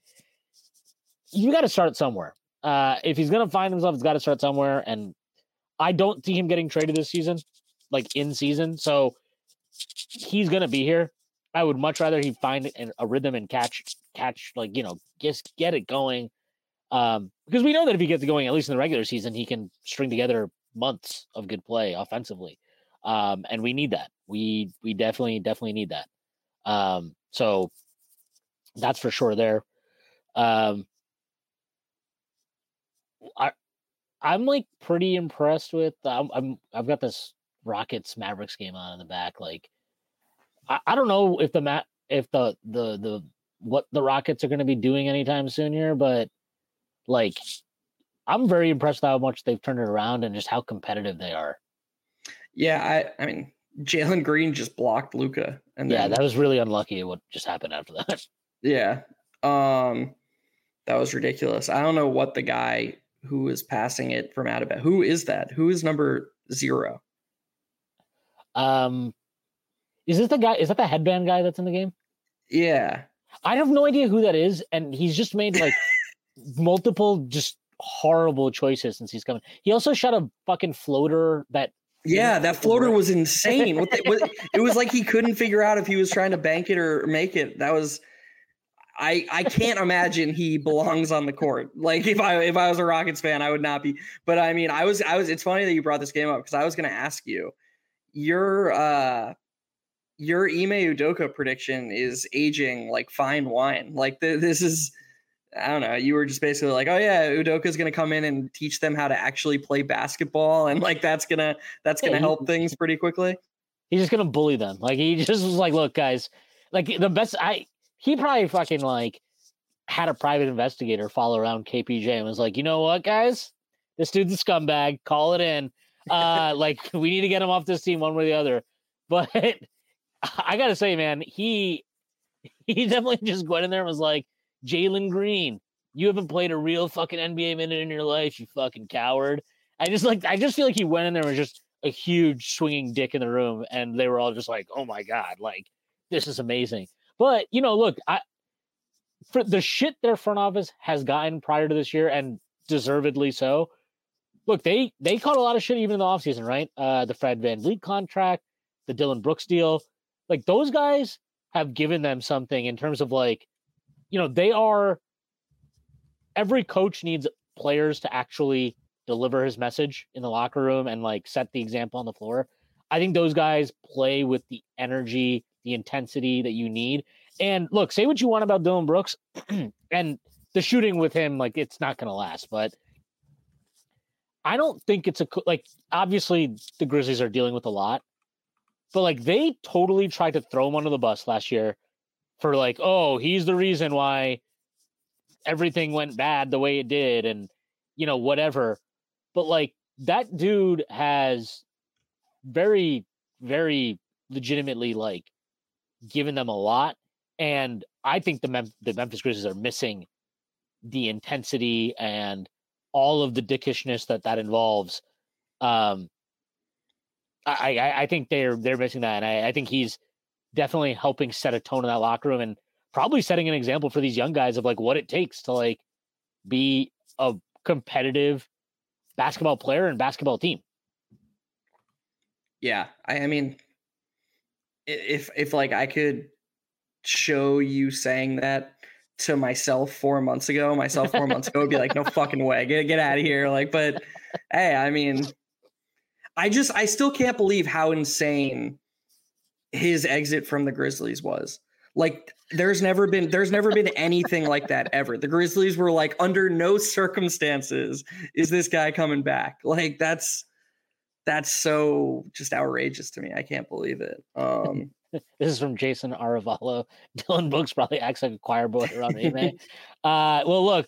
you got to start somewhere. Uh, if he's gonna find himself, he's got to start somewhere. And I don't see him getting traded this season, like in season. So he's gonna be here. I would much rather he find a rhythm and catch, catch, like you know, just get it going. Um, because we know that if he gets it going, at least in the regular season, he can string together months of good play offensively. Um, and we need that. We we definitely definitely need that. Um, so that's for sure there. Um, I I'm like pretty impressed with. I'm, I'm I've got this Rockets Mavericks game on in the back. Like I, I don't know if the mat if the the the what the Rockets are going to be doing anytime soon here, but like I'm very impressed with how much they've turned it around and just how competitive they are. Yeah, I I mean Jalen Green just blocked Luka, and yeah, that was really unlucky. What just happened after that? Yeah, um, that was ridiculous. I don't know what the guy who is passing it from out of it. Who is that? Who is number zero? Um, is this the guy? Is that the headband guy that's in the game? Yeah, I have no idea who that is, and he's just made like multiple just horrible choices since he's coming. He also shot a fucking floater that. Yeah, that floater was insane. what the, what, it was like he couldn't figure out if he was trying to bank it or make it. That was I I can't imagine he belongs on the court. Like if I if I was a Rockets fan, I would not be. But I mean, I was I was. It's funny that you brought this game up because I was going to ask you. You're uh your Ime Udoka prediction is aging like fine wine. Like th- this is, I don't know. You were just basically like, oh yeah, Udoka's gonna come in and teach them how to actually play basketball, and like that's gonna that's gonna Yeah, he- help things pretty quickly. He's just gonna bully them. Like he just was like, look, guys, like the best. I he probably fucking like had a private investigator follow around KPJ and was like, you know what, guys, this dude's a scumbag. Call it in. Uh, like we need to get him off this team one way or the other. But I gotta say, man, he he definitely just went in there and was like, Jalen Green, you haven't played a real fucking NBA minute in your life, you fucking coward. I just like I just feel like he went in there and was just a huge swinging dick in the room, and they were all just like, "Oh my god, like this is amazing." But you know, look, I for the shit their front office has gotten prior to this year, and deservedly so. Look, they they caught a lot of shit even in the offseason, right? Uh, the Fred VanVleet contract, the Dillon Brooks deal, like those guys have given them something in terms of like, you know, they are. Every coach needs players to actually deliver his message in the locker room and like set the example on the floor. I think those guys play with the energy, the intensity that you need. And look, say what you want about Dillon Brooks and the shooting with him, like it's not going to last. But I don't think it's a like. Obviously, the Grizzlies are dealing with a lot, but like they totally tried to throw him under the bus last year for like, oh, he's the reason why everything went bad the way it did, and you know whatever. But like that dude has very, very legitimately like given them a lot, and I think the Mem- the Memphis Grizzlies are missing the intensity and all of the dickishness that that involves. Um, I, I I think they're they're missing that, and I, I think he's definitely helping set a tone in that locker room and probably setting an example for these young guys of like what it takes to like be a competitive basketball player and basketball team. Yeah, I, I mean, if if like I could show you saying that to myself four months ago, myself four months ago would be like, no fucking way, get get out of here. Like, but hey, I mean, I just I still can't believe how insane his exit from the Grizzlies was. Like, there's never been there's never been anything like that ever. The Grizzlies were like, under no circumstances is this guy coming back. Like, that's that's so just outrageous to me. I can't believe it. Um, This is from Jason Aravalo. Dillon Brooks probably acts like a choir boy around Ime. uh, well, look,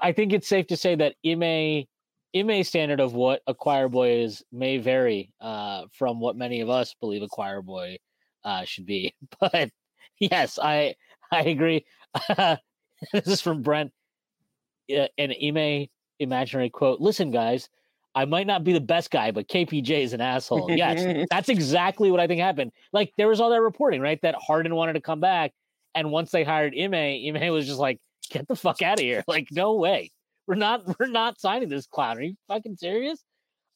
I think it's safe to say that Ime Ime standard of what a choir boy is may vary uh, from what many of us believe a choir boy uh, should be. But yes, I I agree. this is from Brent. Uh, an Ime imaginary quote. Listen, guys, I might not be the best guy, but KPJ is an asshole. Yes, that's exactly what I think happened. Like there was all that reporting, right? That Harden wanted to come back, and once they hired Ime, Ime was just like, "Get the fuck out of here!" Like, no way, we're not, we're not signing this clown. Are you fucking serious?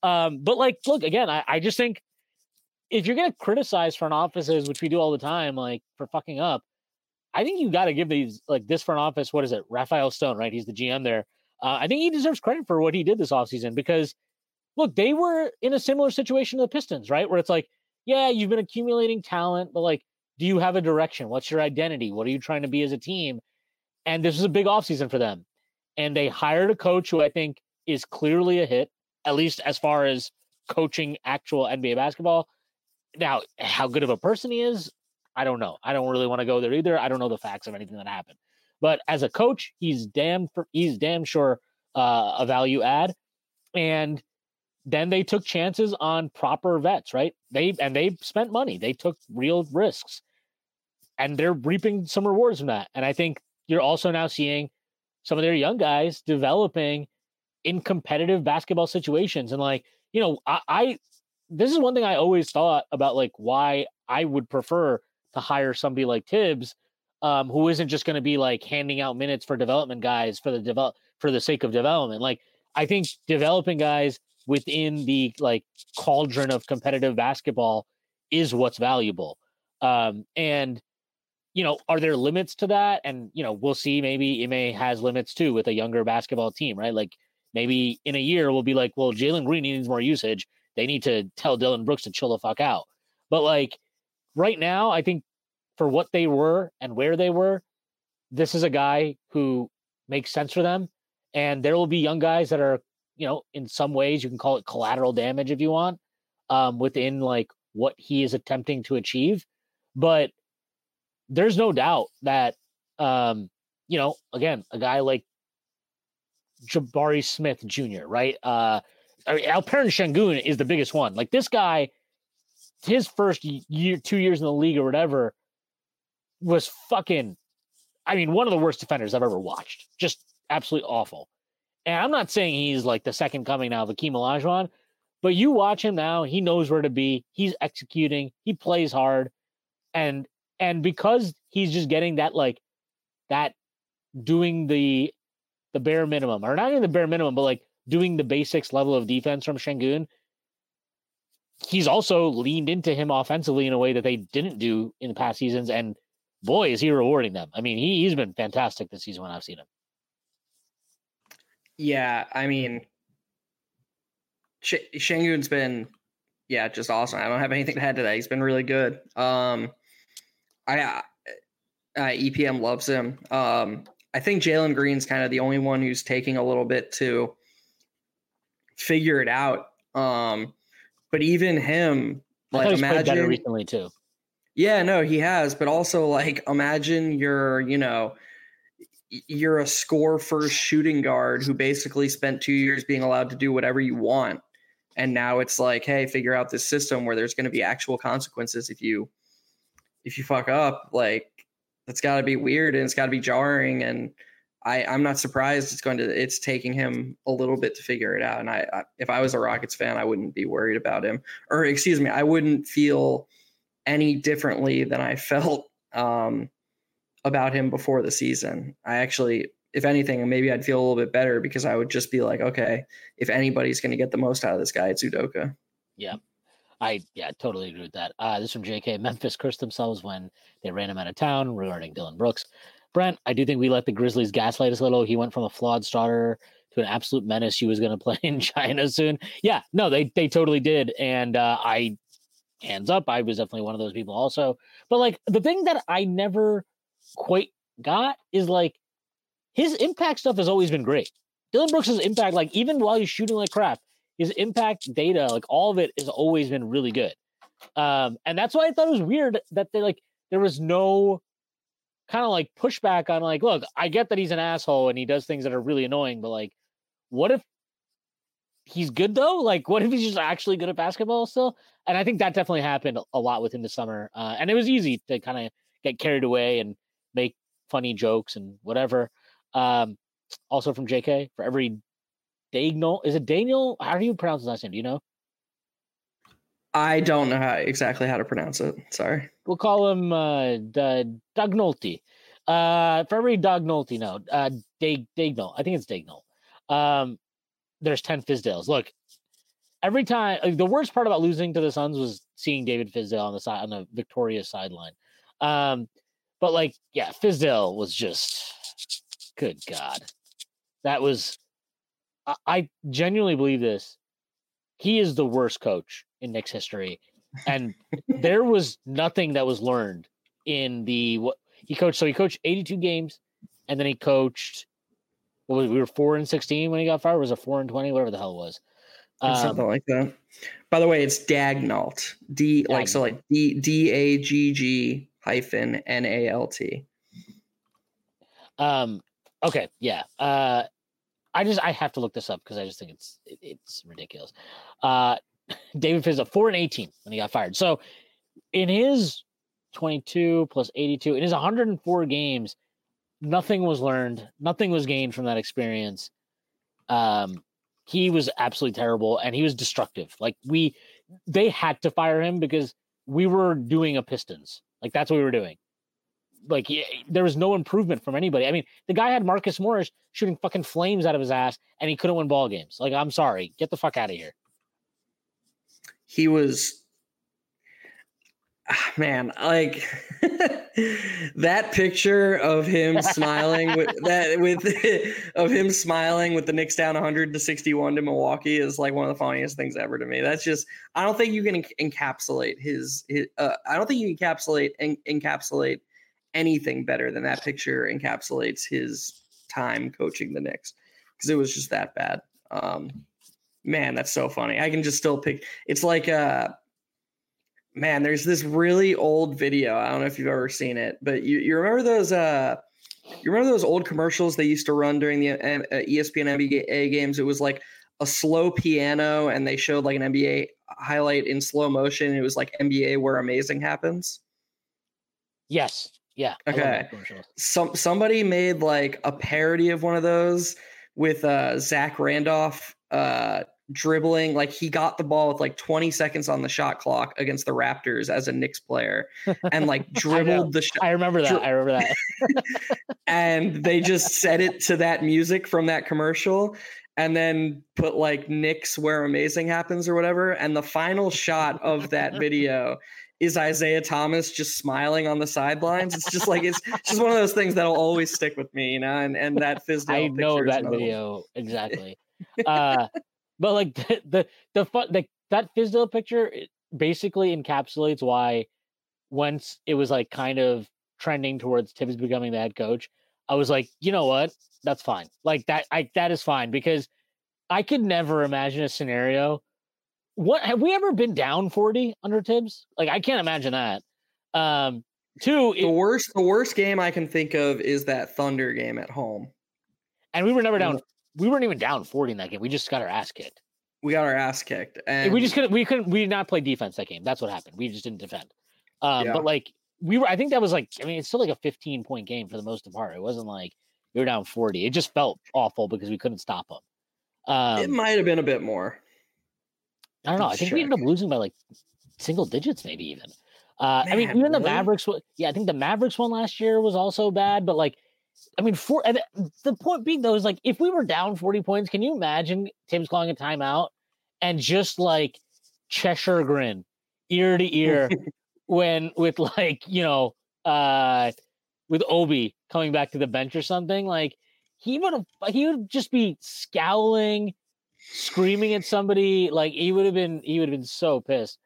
Um, but like, look again, I, I just think if you're gonna criticize front offices, which we do all the time, like for fucking up, I think you got to give these like this front office. What is it, Rafael Stone? Right, he's the GM there. Uh, I think he deserves credit for what he did this offseason because look, they were in a similar situation to the Pistons, right? Where it's like, yeah, you've been accumulating talent, but like, do you have a direction? What's your identity? What are you trying to be as a team? And this is a big offseason for them. And they hired a coach who I think is clearly a hit, at least as far as coaching actual NBA basketball. Now, how good of a person he is, I don't know. I don't really want to go there either. I don't know the facts of anything that happened. But as a coach, he's damn for, he's damn sure uh, a value add. And then they took chances on proper vets, right? They and they spent money. They took real risks. And they're reaping some rewards from that. And I think you're also now seeing some of their young guys developing in competitive basketball situations. And like, you know, I, I this is one thing I always thought about like why I would prefer to hire somebody like Thibs, um, who isn't just to be like handing out minutes for development guys for the develop for the sake of development. Like, I think developing guys within the like cauldron of competitive basketball is what's valuable. Um, and you know, are there limits to that? And you know, we'll see. Maybe Ime has limits too with a younger basketball team, right? Like maybe in a year we'll be like, well, Jalen Green needs more usage. They need to tell Dillon Brooks to chill the fuck out. But like right now, I think for what they were and where they were, this is a guy who makes sense for them. And there will be young guys that are, you know, in some ways you can call it collateral damage if you want, um, within like what he is attempting to achieve. But there's no doubt that, um, you know, again, a guy like Jabari Smith Jr., right? Uh, I mean, Alperen Sengun is the biggest one. Like this guy, his first year, two years in the league or whatever, was fucking. I mean, one of the worst defenders I've ever watched. Just absolutely awful. And I'm not saying he's like the second coming now of Akeem Olajuwon, but you watch him now. He knows where to be. He's executing. He plays hard, and and because he's just getting that like that doing the the bare minimum, or not even the bare minimum, but like doing the basics level of defense from Sengun he's also leaned into him offensively in a way that they didn't do in the past seasons. And boy, is he rewarding them. I mean, he, he's been fantastic this season when I've seen him. Yeah, I mean, Sh- Sengun's been, yeah, just awesome. I don't have anything to add to that. He's been really good. Um, I, uh, EPM loves him. Um, I think Jalen Green's kind of the only one who's taking a little bit to figure it out. Um, but even him, like imagine recently too. Yeah, no, he has. But also, like, imagine you're, you know, you're a score first shooting guard who basically spent two years being allowed to do whatever you want, and now it's like, hey, figure out this system where there's going to be actual consequences if you if you fuck up. Like, that's got to be weird and it's got to be jarring and I, I'm not surprised it's going to it's taking him a little bit to figure it out. And I, I, if I was a Rockets fan, I wouldn't be worried about him. Or excuse me, I wouldn't feel any differently than I felt um, about him before the season. I actually, if anything, maybe I'd feel a little bit better because I would just be like, okay, if anybody's going to get the most out of this guy, it's Udoka. Yeah. I yeah, totally agree with that. Uh, this from JK. Memphis cursed themselves when they ran him out of town regarding Dillon Brooks. Brent, I do think we let the Grizzlies gaslight us a little. He went from a flawed starter to an absolute menace. He was going to play in China soon. Yeah, no, they they totally did, and uh, I hands up, I was definitely one of those people also. But like the thing that I never quite got is like his impact stuff has always been great. Dillon Brooks' impact, like even while he's shooting like crap, his impact data, like all of it, has always been really good. Um, and that's why I thought it was weird that they like there was no kind of like pushback on like, look, I get that he's an asshole and he does things that are really annoying, but like, what if he's good though? Like, what if he's just actually good at basketball still? And I think that definitely happened a lot with him this summer. Uh, and it was easy to kind of get carried away and make funny jokes and whatever. Um, also from JK, for every Dagnall, is it Daniel? How do you pronounce his last name? Do you know? I don't know how exactly how to pronounce it. Sorry. We'll call him uh, D- Dagnolti. Uh, for every Dagnolti, no, uh, Dag Dagnall. I think it's Dagnall. Um, there's ten Fizdales. Look, every time like, the worst part about losing to the Suns was seeing David Fizdale on the side on the victorious sideline. Um, but like, yeah, Fizdale was just good God. That was I, I genuinely believe this. He is the worst coach in Knicks history. And there was nothing that was learned in the what he coached. So he coached 82 games and then he coached what was we were four and 16 when he got fired. Was a four and 20, whatever the hell it was. Um, Something like that. By the way, it's Dagnalt. D Dagnalt. like so like D D A G G hyphen N A L T. Um okay, yeah. Uh I just I have to look this up because I just think it's it, it's ridiculous. Uh David Fizz four and eighteen when he got fired. So in his 22 plus 82 in his 104 games, nothing was learned, nothing was gained from that experience. Um, he was absolutely terrible and he was destructive. Like we, they had to fire him because we were doing a Pistons. Like that's what we were doing. Like there was no improvement from anybody. I mean, the guy had Marcus Morris shooting fucking flames out of his ass, and he couldn't win ball games. Like I'm sorry, get the fuck out of here he was Ah, man, like that picture of him smiling with that with of him smiling with the Knicks down 100 to 61 to Milwaukee is like one of the funniest things ever to me. That's just I don't think you can encapsulate his, his uh, I don't think you encapsulate en- encapsulate anything better than that picture encapsulates his time coaching the Knicks because it was just that bad. Um, man, that's so funny. I can just still pick. It's like uh man, there's this really old video. I don't know if you've ever seen it, but you, you remember those uh you remember those old commercials they used to run during the uh, ESPN NBA games? It was like a slow piano and they showed like an NBA highlight in slow motion. It was like NBA where amazing happens. Yes. Yeah. Okay. Some somebody made like a parody of one of those with uh Zach Randolph uh dribbling like he got the ball with like 20 seconds on the shot clock against the Raptors as a Knicks player and like dribbled the shot. I remember that. Dri- I remember that. and they just set it to that music from that commercial and then put like Knicks where amazing happens or whatever and the final shot of that video is Isiah Thomas just smiling on the sidelines. It's just like it's just one of those things that'll always stick with me, you know. And and that Fizdale. Picture, I know that video exactly. Uh, but like the the the fun the, that Fizdale picture basically encapsulates why once it was like kind of trending towards Thibs becoming the head coach, I was like, you know what, that's fine. Like that, I that is fine because I could never imagine a scenario. What have we ever been down forty under Thibs? Like I can't imagine that. Um, two, the it, worst the worst game I can think of is that Thunder game at home, and we were never down we weren't even down 40 in that game. We just got our ass kicked. We got our ass kicked. And we just couldn't we couldn't we did not play defense that game. That's what happened. We just didn't defend. Um, yeah. but like we were I think that was like I mean it's still like a 15 point game for the most part. It wasn't like we were down 40. It just felt awful because we couldn't stop them. Um, it might have been a bit more. I don't know. I think check. we ended up losing by like single digits, maybe even. Uh, Man, I mean, even really? the Mavericks. Yeah, I think the Mavericks one last year was also bad, but like I mean, for the point being though is like if we were down 40 points, can you imagine Tim's calling a timeout and just like Cheshire grin, ear to ear, when with like you know, uh, with Obi coming back to the bench or something? Like he would have, he would just be scowling, screaming at somebody. Like he would have been, he would have been so pissed.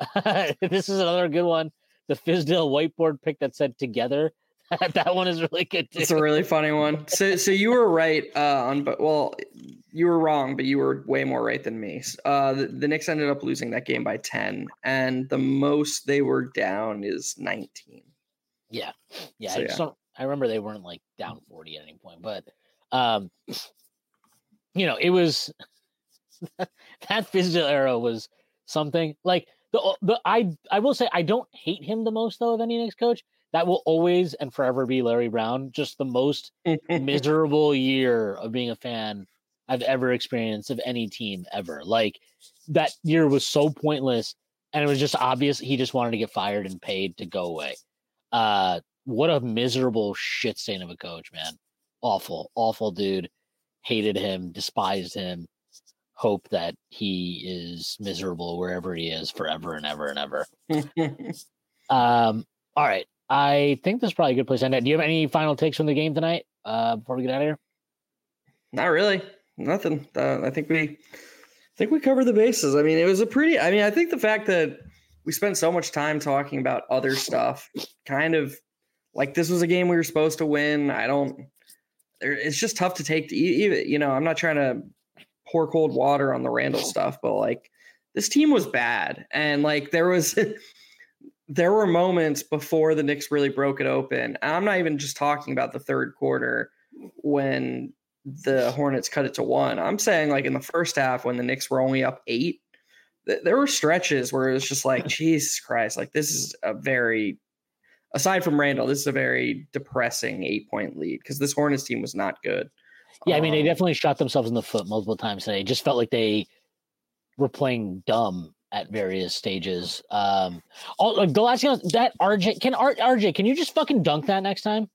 this is another good one. The Fizdale whiteboard pick that said "together." that one is really good too. It's a really funny one. So, so you were right uh, on, but well, you were wrong, but you were way more right than me. Uh, the, the Knicks ended up losing that game by ten, and the most they were down is nineteen. Yeah, yeah. So, I, yeah. I remember they weren't like down forty at any point, but um, you know, it was that Fizdale era was something like the the I I will say I don't hate him the most though of any Knicks coach that will always and forever be Larry Brown. Just the most miserable year of being a fan I've ever experienced of any team ever. Like that year was so pointless, and it was just obvious he just wanted to get fired and paid to go away. Uh, what a miserable shit stain of a coach, man. Awful, awful dude. Hated him, despised him. Hope that he is miserable wherever he is forever and ever and ever. um, all right. I think this is probably a good place to end it. Do you have any final takes from the game tonight uh, before we get out of here? Not really. Nothing. Uh, I think we, I think we covered the bases. I mean, it was a pretty. I mean, I think the fact that we spent so much time talking about other stuff, kind of like this was a game we were supposed to win. I don't. It's just tough to take. To, even you know, I'm not trying to pour cold water on the Randle stuff, but like this team was bad, and like there was. there were moments before the Knicks really broke it open. And I'm not even just talking about the third quarter when the Hornets cut it to one. I'm saying like in the first half when the Knicks were only up eight, th- there were stretches where it was just like, Jesus Christ, like this is a very, aside from Randle, this is a very depressing eight point lead because this Hornets team was not good. Yeah, I mean, they um, definitely shot themselves in the foot multiple times today. It just felt like they were playing dumb at various stages. Um, all, like the last thing that RJ can RJ, can you just fucking dunk that next time?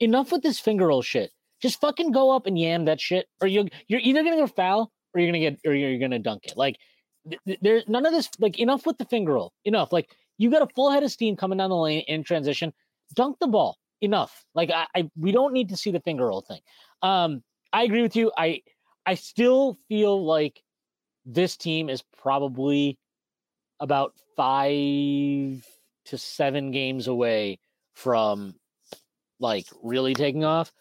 Enough with this finger roll shit. Just fucking go up and yam that shit, or you you're either gonna go foul or you're gonna get or you're gonna dunk it. Like th- there's none of this. Like enough with the finger roll. Enough. Like you got a full head of steam coming down the lane in transition. Dunk the ball. Enough. Like I, I we don't need to see the finger roll thing. Um, I agree with you. I I still feel like this team is probably about five to seven games away from like really taking off.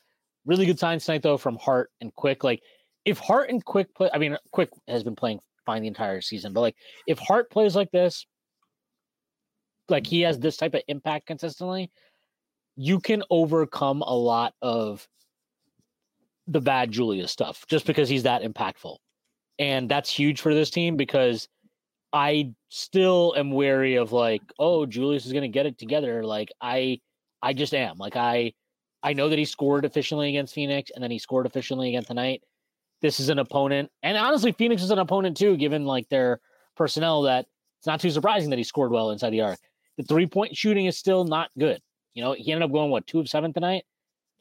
Really good signs tonight though from Hart and Quick. Like if Hart and Quick play, I mean Quick has been playing fine the entire season, but like if Hart plays like this, like he has this type of impact consistently, you can overcome a lot of the bad Julius stuff just because he's that impactful. And that's huge for this team because I still am wary of like, oh, Julius is going to get it together. Like I I just am. Like I I know that he scored efficiently against Phoenix and then he scored efficiently again tonight. This is an opponent, and honestly, Phoenix is an opponent too, given like their personnel. That it's not too surprising that he scored well inside the arc. The three point shooting is still not good. You know, he ended up going what two of seven tonight.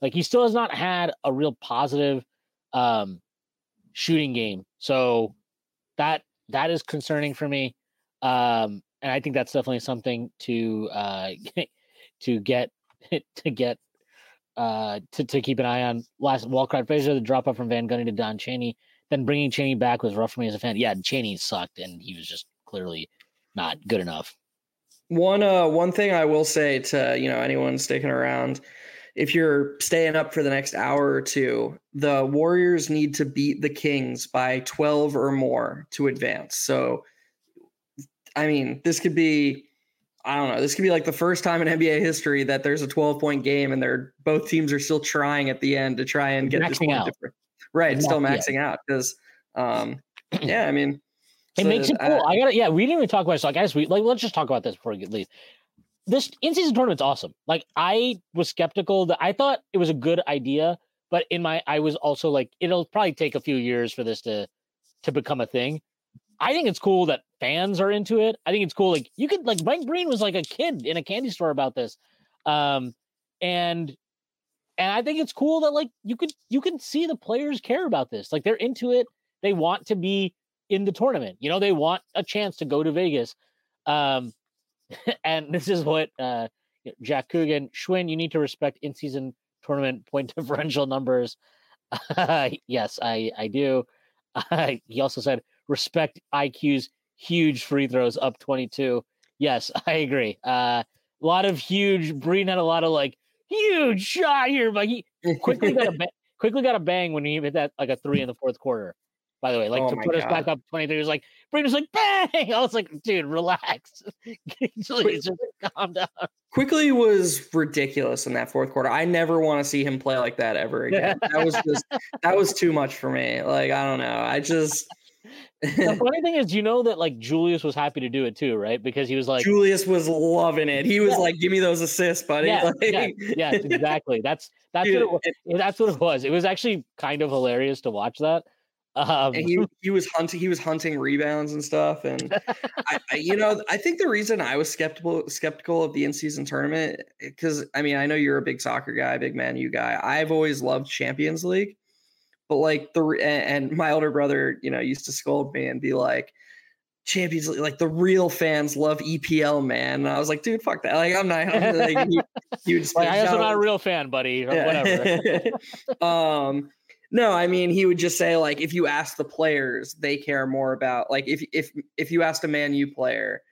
Like he still has not had a real positive um shooting game. So that that is concerning for me. Um and I think that's definitely something to uh to get to get uh to, to keep an eye on. Last Walt Clyde Frazier, the drop off from Van Gundy to Don Chaney. Then bringing Chaney back was rough for me as a fan. Yeah, Chaney sucked and he was just clearly not good enough. One uh one thing I will say to you know anyone sticking around, if you're staying up for the next hour or two, the Warriors need to beat the Kings by 12 or more to advance. So I mean, this could be I don't know. This could be like the first time in NBA history that there's a 12 point game and they're both teams are still trying at the end to try and get maxing this out. different. Right, still maxing out because um yeah, I mean It so, makes it cool. I gotta yeah, we didn't even talk about it. So I guess we like let's just talk about this before we leave. This in-season tournament's awesome. Like I was skeptical that I thought it was a good idea, but in my I was also like, it'll probably take a few years for this to to become a thing. I think it's cool that fans are into it. I think it's cool. Like you could like Mike Breen was like a kid in a candy store about this. Um and and I think it's cool that like you could you can see the players care about this. Like they're into it. They want to be in the tournament. You know, they want a chance to go to Vegas. Um, and this is what uh, Jack Coogan, Shwin, you need to respect in season tournament point differential numbers. yes, I, I do. Uh, he also said, respect IQ's huge free throws up 22. Yes, I agree. Uh, a lot of huge, Breen had a lot of like huge shot here, but he quickly got a ba- quickly got a bang when he hit that like a three in the fourth quarter. By the way, like Oh to put us back up 23 was like Breen was like bang. I was like, dude, relax. Just calm down. Quickley was ridiculous in that fourth quarter. I never want to see him play like that ever again. That was just that was too much for me. Like I don't know. I just The funny thing is, you know that like Julius was happy to do it too, right? Because he was like, Julius was loving it. He was Yeah. like, "Give me those assists, buddy." yeah, Like, yeah, exactly. That's that's dude, what it was. That's what it was. It was actually kind of hilarious to watch that. Um, and he he was hunting he was hunting rebounds and stuff and I, I you know i think the reason i was skeptical skeptical of the in-season tournament because i mean i know you're a big soccer guy big man you guy i've always loved champions league but like the and, and my older brother you know used to scold me and be like champions league like the real fans love epl man and i was like dude fuck that like i'm not I'm like, he, he just like, I also not a real fan, buddy, or whatever. whatever. um, no, I mean he would just say like if you ask the players, they care more about like if if if you asked a Man U player,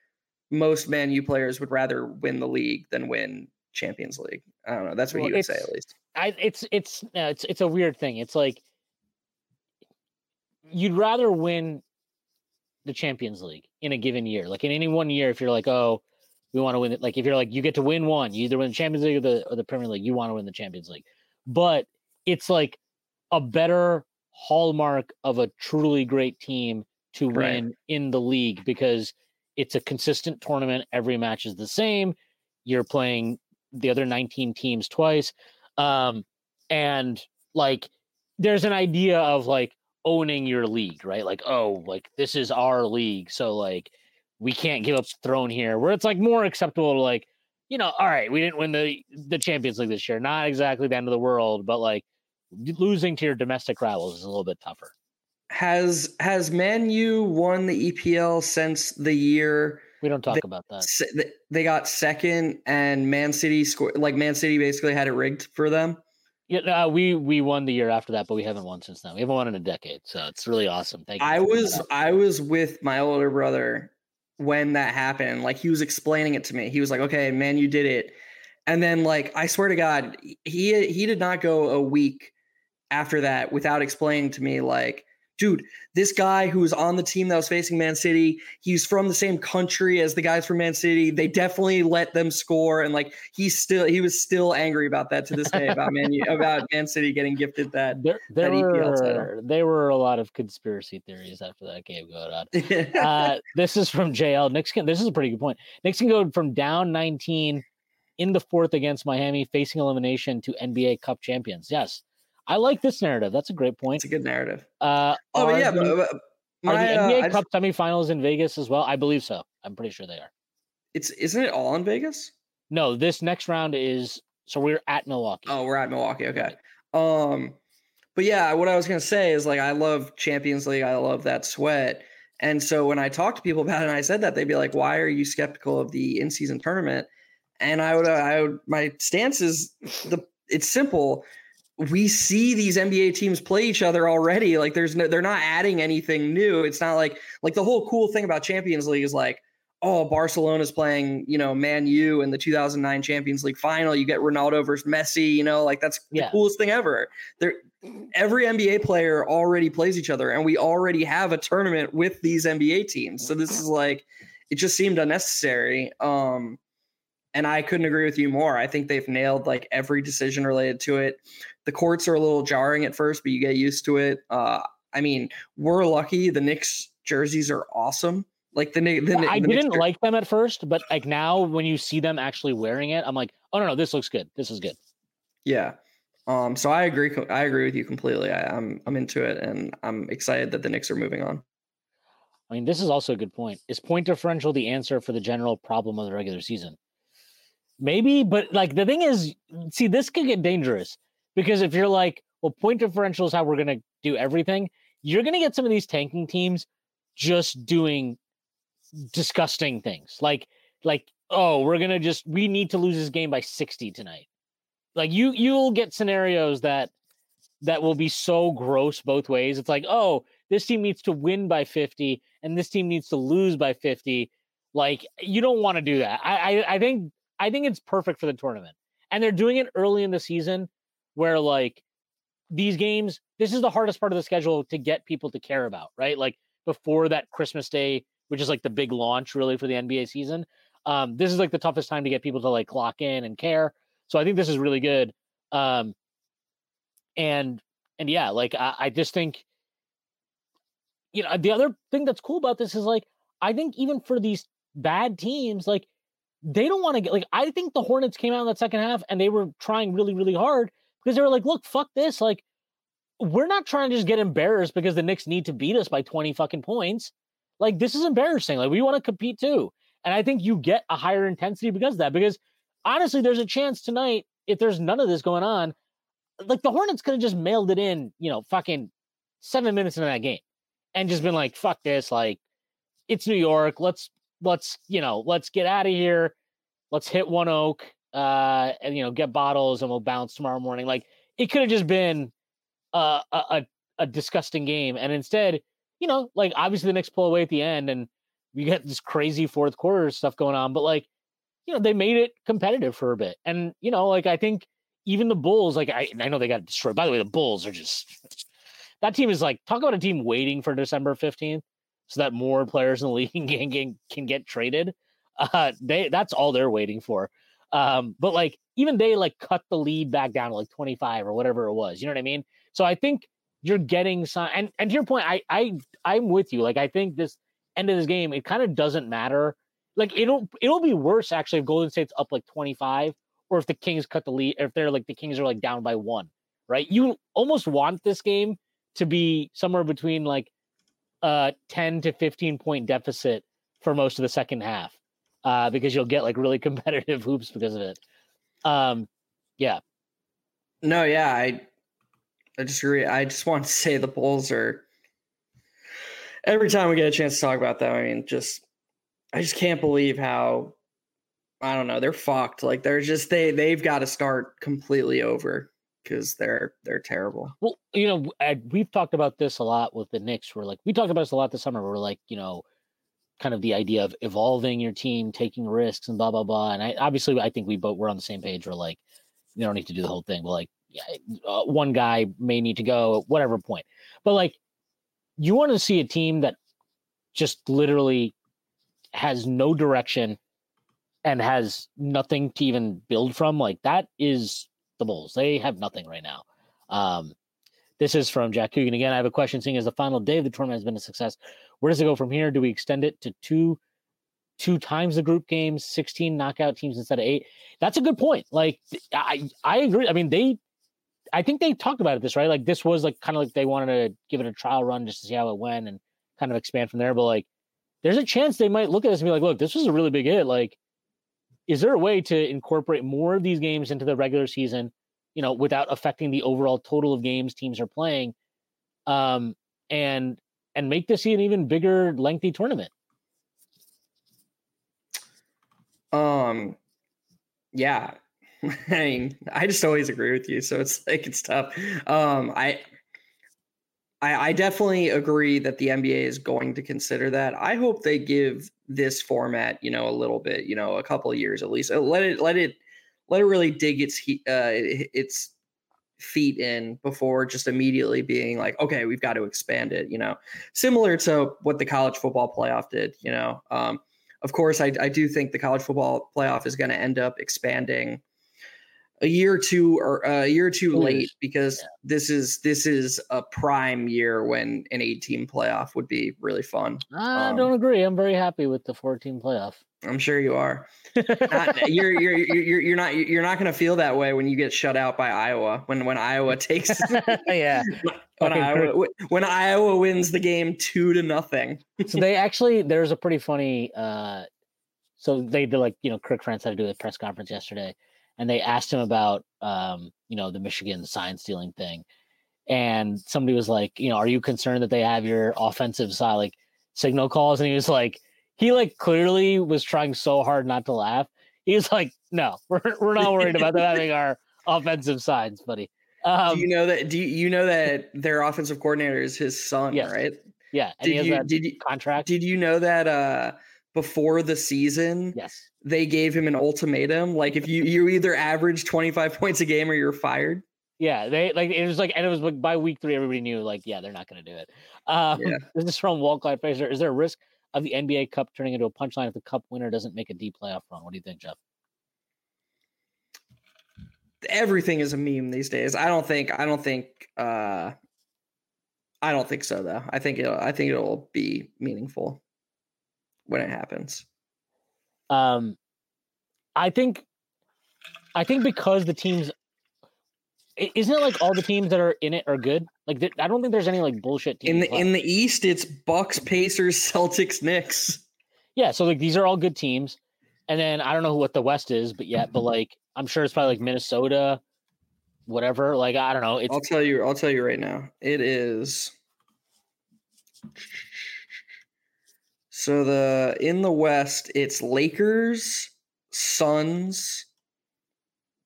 most Man U players would rather win the league than win Champions League. I don't know. That's what Well, he would say at least. I it's it's no, it's it's a weird thing. It's like you'd rather win the Champions League in a given year. Like in any one year, if you're like, oh, we want to win it. Like if you're like, you get to win one, you either win the Champions League or the or the Premier League. You want to win the Champions League, but it's like a better hallmark of a truly great team to Right. win in the league because it's a consistent tournament. Every match is the same. You're playing the other 19 teams twice. Um, and like there's an idea of like owning your league, right? Like, oh, like this is our league. So like we can't give up throne here, where it's like more acceptable to like, you know, all right, we didn't win the the Champions League this year. Not exactly the end of the world, but like losing to your domestic rivals is a little bit tougher. Has has Man U won the EPL since the year We don't talk they, about that. They got second, and Man City scored. Like Man City basically had it rigged for them. Yeah, uh, we we won the year after that, but we haven't won since then. We haven't won in a decade, so it's really awesome. Thank you. I was I was with my older brother when that happened. Like he was explaining it to me. He was like, "Okay, man, you did it." And then like I swear to God, he he did not go a week after that without explaining to me like dude, this guy who was on the team that was facing Man City, he's from the same country as the guys from Man City. They definitely let them score, and like he's still he was still angry about that to this day about Man about Man City getting gifted that there, there that EPL were, There were a lot of conspiracy theories after that game going on. uh, this is from JL Nixon. This is a pretty good point. Nixon go from down 19 in the fourth against Miami, facing elimination to NBA Cup champions. Yes, I like this narrative. That's a great point. It's a good narrative. Uh, oh, yeah. The, but, but my, are the NBA uh, Cup just, semifinals in Vegas as well? I believe so. I'm pretty sure they are. It's isn't it all in Vegas? No, this next round is so we're at Milwaukee. Oh, we're at Milwaukee. Okay. Um, but yeah, what I was gonna say is like I love Champions League. I love that sweat. And so when I talk to people about it, and I said that they'd be like, "Why are you skeptical of the in-season tournament?" And I would, I would, my stance is the it's simple we see these NBA teams play each other already. Like there's no, they're not adding anything new. It's not like like the whole cool thing about Champions League is like, oh, Barcelona's playing, you know, Man U in the 2009 Champions League final. You get Ronaldo versus Messi. You know, like that's yeah. the coolest thing ever. There, every NBA player already plays each other, and we already have a tournament with these NBA teams. So this is like, it just seemed unnecessary. Um, and I couldn't agree with you more. I think they've nailed like every decision related to it. The courts are a little jarring at first, but you get used to it. Uh, I mean, we're lucky. The Knicks jerseys are awesome. Like the, the, the I the didn't like them at first, but like now when you see them actually wearing it, I'm like, oh no, no, this looks good. This is good. Yeah. Um. So I agree. I agree with you completely. I, I'm I'm into it, and I'm excited that the Knicks are moving on. I mean, this is also a good point. Is point differential the answer for the general problem of the regular season? Maybe, but like the thing is, see, this could get dangerous because if you're like, well, point differential is how we're going to do everything, you're going to get some of these tanking teams just doing disgusting things. Like, like, oh, we're going to just, we need to lose this game by 60 tonight. Like you, you'll get scenarios that, that will be so gross both ways. It's like, oh, this team needs to win by 50 and this team needs to lose by 50. Like, you don't want to do that. I, I, I think I think it's perfect for the tournament. And they're doing it early in the season where like these games, this is the hardest part of the schedule to get people to care about, right? Like before that Christmas Day, which is like the big launch really for the NBA season. Um, this is like the toughest time to get people to like clock in and care. So I think this is really good. Um, and and yeah, like I, I just think, you know, the other thing that's cool about this is like I think even for these bad teams, like they don't want to get like I think the Hornets came out in that second half and they were trying really, really hard because they were like, look, fuck this. Like, we're not trying to just get embarrassed because the Knicks need to beat us by 20 fucking points. Like, this is embarrassing. Like, we want to compete too. And I think you get a higher intensity because of that. Because honestly, there's a chance tonight, if there's none of this going on, like the Hornets could have just mailed it in, you know, fucking seven minutes into that game and just been like, fuck this. Like, it's New York. Let's let's you know let's get out of here let's hit 1 OAK uh and you know get bottles and we'll bounce tomorrow morning like it could have just been a, a a disgusting game and instead you know like obviously the Knicks pull away at the end and we get this crazy fourth quarter stuff going on but like you know they made it competitive for a bit and you know like i think even the bulls like i, I know they got destroyed by the way the bulls are just that team is like talk about a team waiting for december 15th so that more players in the league can, can, can get traded. Uh, they that's all they're waiting for. Um, but like even they like cut the lead back down to like 25 or whatever it was. You know what I mean? So I think you're getting some and and to your point, I I I'm with you. Like I think this end of this game, it kind of doesn't matter. Like it'll it'll be worse actually if Golden State's up like 25 or if the Kings cut the lead, if they're like the Kings are like down by one, right? You almost want this game to be somewhere between like uh 10 to 15 point deficit for most of the second half uh because you'll get like really competitive hoops because of it um yeah no yeah i i just agree i just want to say the bulls are every time we get a chance to talk about them i mean just I just can't believe how I don't know, they're fucked. Like they're just they they've got to start completely over because they're they're terrible. Well, you know, I, we've talked about this a lot with the Knicks. We're like we talked about this a lot this summer. We're like, you know, kind of the idea of evolving your team, taking risks, and blah blah blah. And I obviously I think we both we're on the same page. We're like, you don't need to do the whole thing. But like, uh, one guy may need to go at whatever point. But like, you want to see a team that just literally has no direction and has nothing to even build from. Like that is the Bulls. They have nothing right now. Um, this is from Jack Coogan again. I have a question. Seeing as the final day of the tournament has been a success, where does it go from here? Do we extend it to two, two times the group games, sixteen knockout teams instead of eight? That's a good point. Like I, I agree. I mean, they, I think they talked about it this right. Like this was like kind of like they wanted to give it a trial run just to see how it went and kind of expand from there. But like, there's a chance they might look at this and be like, look, this was a really big hit. Like, is there a way to incorporate more of these games into the regular season? you know, without affecting the overall total of games teams are playing, um, and and make this an even bigger, lengthy tournament. Um, yeah, I mean, I just always agree with you, so it's like it's tough. Um, I. I, I definitely agree that the NBA is going to consider that. I hope they give this format, you know, a little bit, you know, a couple years at least. Let it let it let it really dig its heat, uh, its feet in before just immediately being like, okay, we've got to expand it. You know, similar to what the college football playoff did. You know, um, of course, I, I do think the college football playoff is going to end up expanding a year or two or uh, a year or two late because yeah. this is this is a prime year when an eight team playoff would be really fun. I um, don't agree. I'm very happy with the 14 playoff. I'm sure you are. not, you're, you're you're you're not you're not going to feel that way when you get shut out by Iowa. When when Iowa takes yeah when Iowa, when Iowa wins the game two to nothing. so they actually there's a pretty funny. uh So they did like you know Kirk Ferentz had to do a press conference yesterday, and they asked him about um you know the Michigan sign stealing thing, and somebody was like you know are you concerned that they have your offensive side like signal calls, and he was like he like clearly was trying so hard not to laugh. He's like, no, we're we're not worried about them having our offensive sides, buddy. Um, do you know that? Do you, you know that their offensive coordinator is his son, yes. right? Yeah. did you did you contract? Did you know that uh before the season? Yes. They gave him an ultimatum, like if you you either average twenty five points a game or you're fired. Yeah, they like it was like, and it was like by week three, everybody knew like, yeah, they're not going to do it. Um, yeah. This is from Walt Clyde Frazier. Is there a risk of the NBA Cup turning into a punchline if the Cup winner doesn't make a deep playoff run. What do you think, Geoff? Everything is a meme these days. I don't think. I don't think. uh I don't think so, though. I think it'll. I think it'll be meaningful when it happens. Um, I think. I think because the teams isn't it like all the teams that are in it are good? Like I don't think there's any like bullshit teams. In the left. in the East, it's Bucks, Pacers, Celtics, Knicks. Yeah, so like these are all good teams, and then I don't know what the West is, but yet, but like I'm sure it's probably like Minnesota, whatever. Like I don't know. It's, I'll tell you. I'll tell you right now. It is. So the in the West, it's Lakers, Suns,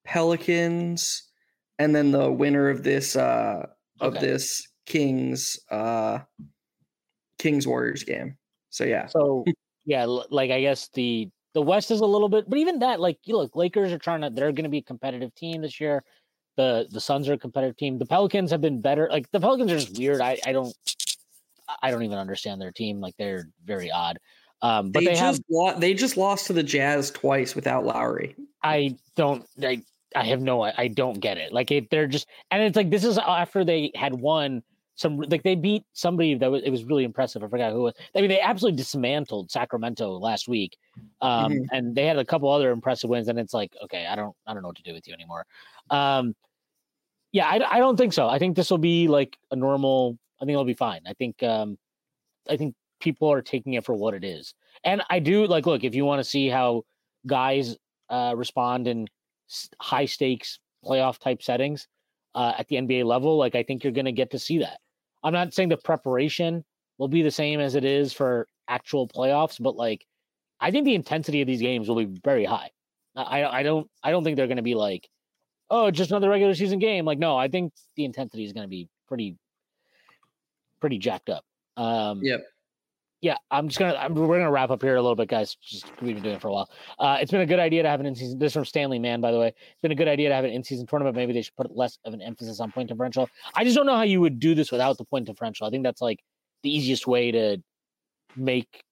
Pelicans, and then the winner of this uh of okay. this Kings uh Kings Warriors game. So yeah. So yeah, like I guess the the West is a little bit, but even that, like you look, Lakers are trying to they're going to be a competitive team this year. The the Suns are a competitive team. The Pelicans have been better. Like the Pelicans are just weird. I I don't I don't even understand their team. Like they're very odd. Um, but they, they just have they just lost to the Jazz twice without Lowry. I don't. I I have no, I don't get it. Like they're just, and it's like this is after they had won some, like they beat somebody that was, it was really impressive. I forgot who was. I mean, they absolutely dismantled Sacramento last week, um, mm-hmm. and they had a couple other impressive wins. And it's like, okay, I don't, I don't know what to do with you anymore. Um, yeah, I, I don't think so. I think this will be like a normal. I think it'll be fine. I think, um, I think people are taking it for what it is, and I do like. Look, if you want to see how guys uh, respond and high stakes playoff type settings uh, at the NBA level, like I think you're going to get to see that. I'm not saying the preparation will be the same as it is for actual playoffs, but like I think the intensity of these games will be very high. I I don't I don't think they're going to be like, oh, just another regular season game. Like, no, I think the intensity is going to be pretty pretty jacked up. Um, Yep. Yeah, I'm just gonna I'm, we're gonna wrap up here a little bit, guys. Just we've been doing it for a while. Uh, it's been a good idea to have an in season. This is from Stanley Man, by the way. It's been a good idea to have an in season tournament. Maybe they should put less of an emphasis on point differential. I just don't know how you would do this without the point differential. I think that's like the easiest way to make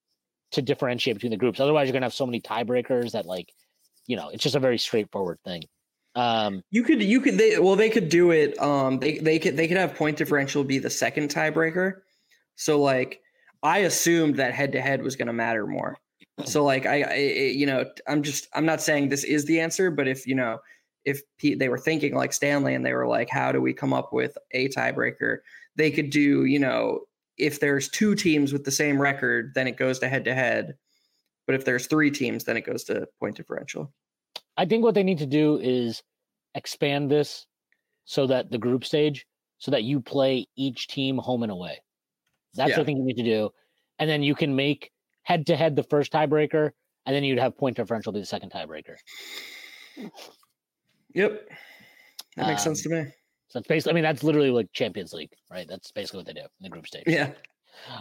to differentiate between the groups. Otherwise, you're gonna have so many tiebreakers that like, you know, it's just a very straightforward thing. Um, You could you could they well they could do it um they they could they could have point differential be the second tiebreaker. So like I assumed that head to head was going to matter more. So like I, I you know I'm just I'm not saying this is the answer but if you know if P, they were thinking like Stanley and they were like how do we come up with a tiebreaker they could do you know if there's two teams with the same record then it goes to head to head but if there's three teams then it goes to point differential. I think what they need to do is expand this so that the group stage, so that you play each team home and away. That's Yeah. I think you need to do. And then you can make head to head the first tiebreaker, and then you'd have point differential be the second tiebreaker. Yep. That makes sense Um, to me. So it's basically, I mean, that's literally like Champions League, right? That's basically what they do in the group stage. Yeah.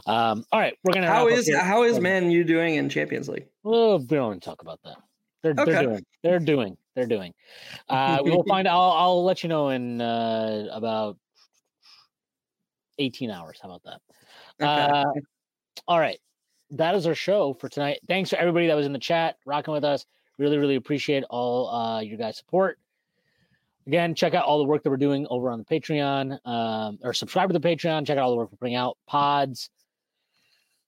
Um, all right, we're gonna. How is how is Man U doing in Champions League? Well, we don't want to talk about that. They're, they're doing. They're doing. They're doing. Uh, we will find. I'll I'll let you know in uh, about eighteen hours. How about that? Uh, all right. That is our show for tonight. Thanks for everybody that was in the chat, rocking with us. Really, really appreciate all uh, your guys' support. Again, check out all the work that we're doing over on the Patreon, um, or subscribe to the Patreon. Check out all the work we're putting out, pods,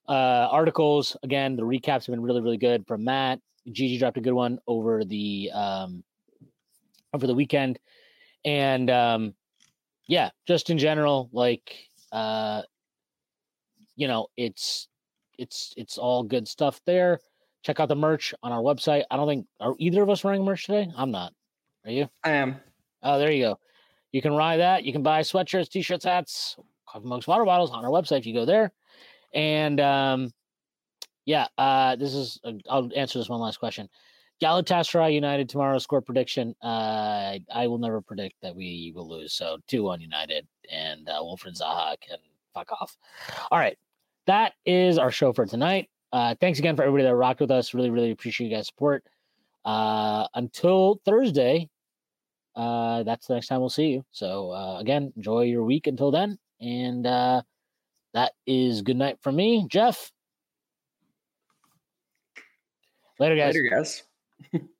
uh, articles. Again, the recaps have been really, really good from Matt. Gigi dropped a good one over the um, over the weekend, and um, yeah, just in general, like uh, you know, it's it's it's all good stuff there. Check out the merch on our website. I don't think are either of us wearing merch today. I'm not. Are you? I am. Oh, there you go. You can ride that. You can buy sweatshirts, t-shirts, hats, coffee mugs, water bottles on our website if you go there. And um, yeah, uh, this is. Uh, I'll answer this one last question. Galatasaray United tomorrow score prediction. Uh, I will never predict that we will lose. So two one United and uh, Wilfried Zaha can fuck off. All right, that is our show for tonight. Uh, thanks again for everybody that rocked with us. Really, really appreciate you guys' support. Uh, until Thursday, uh, that's the next time we'll see you. So uh, again, enjoy your week until then, and uh, that is good night from me, Geoff. Later, guys. Later, guys.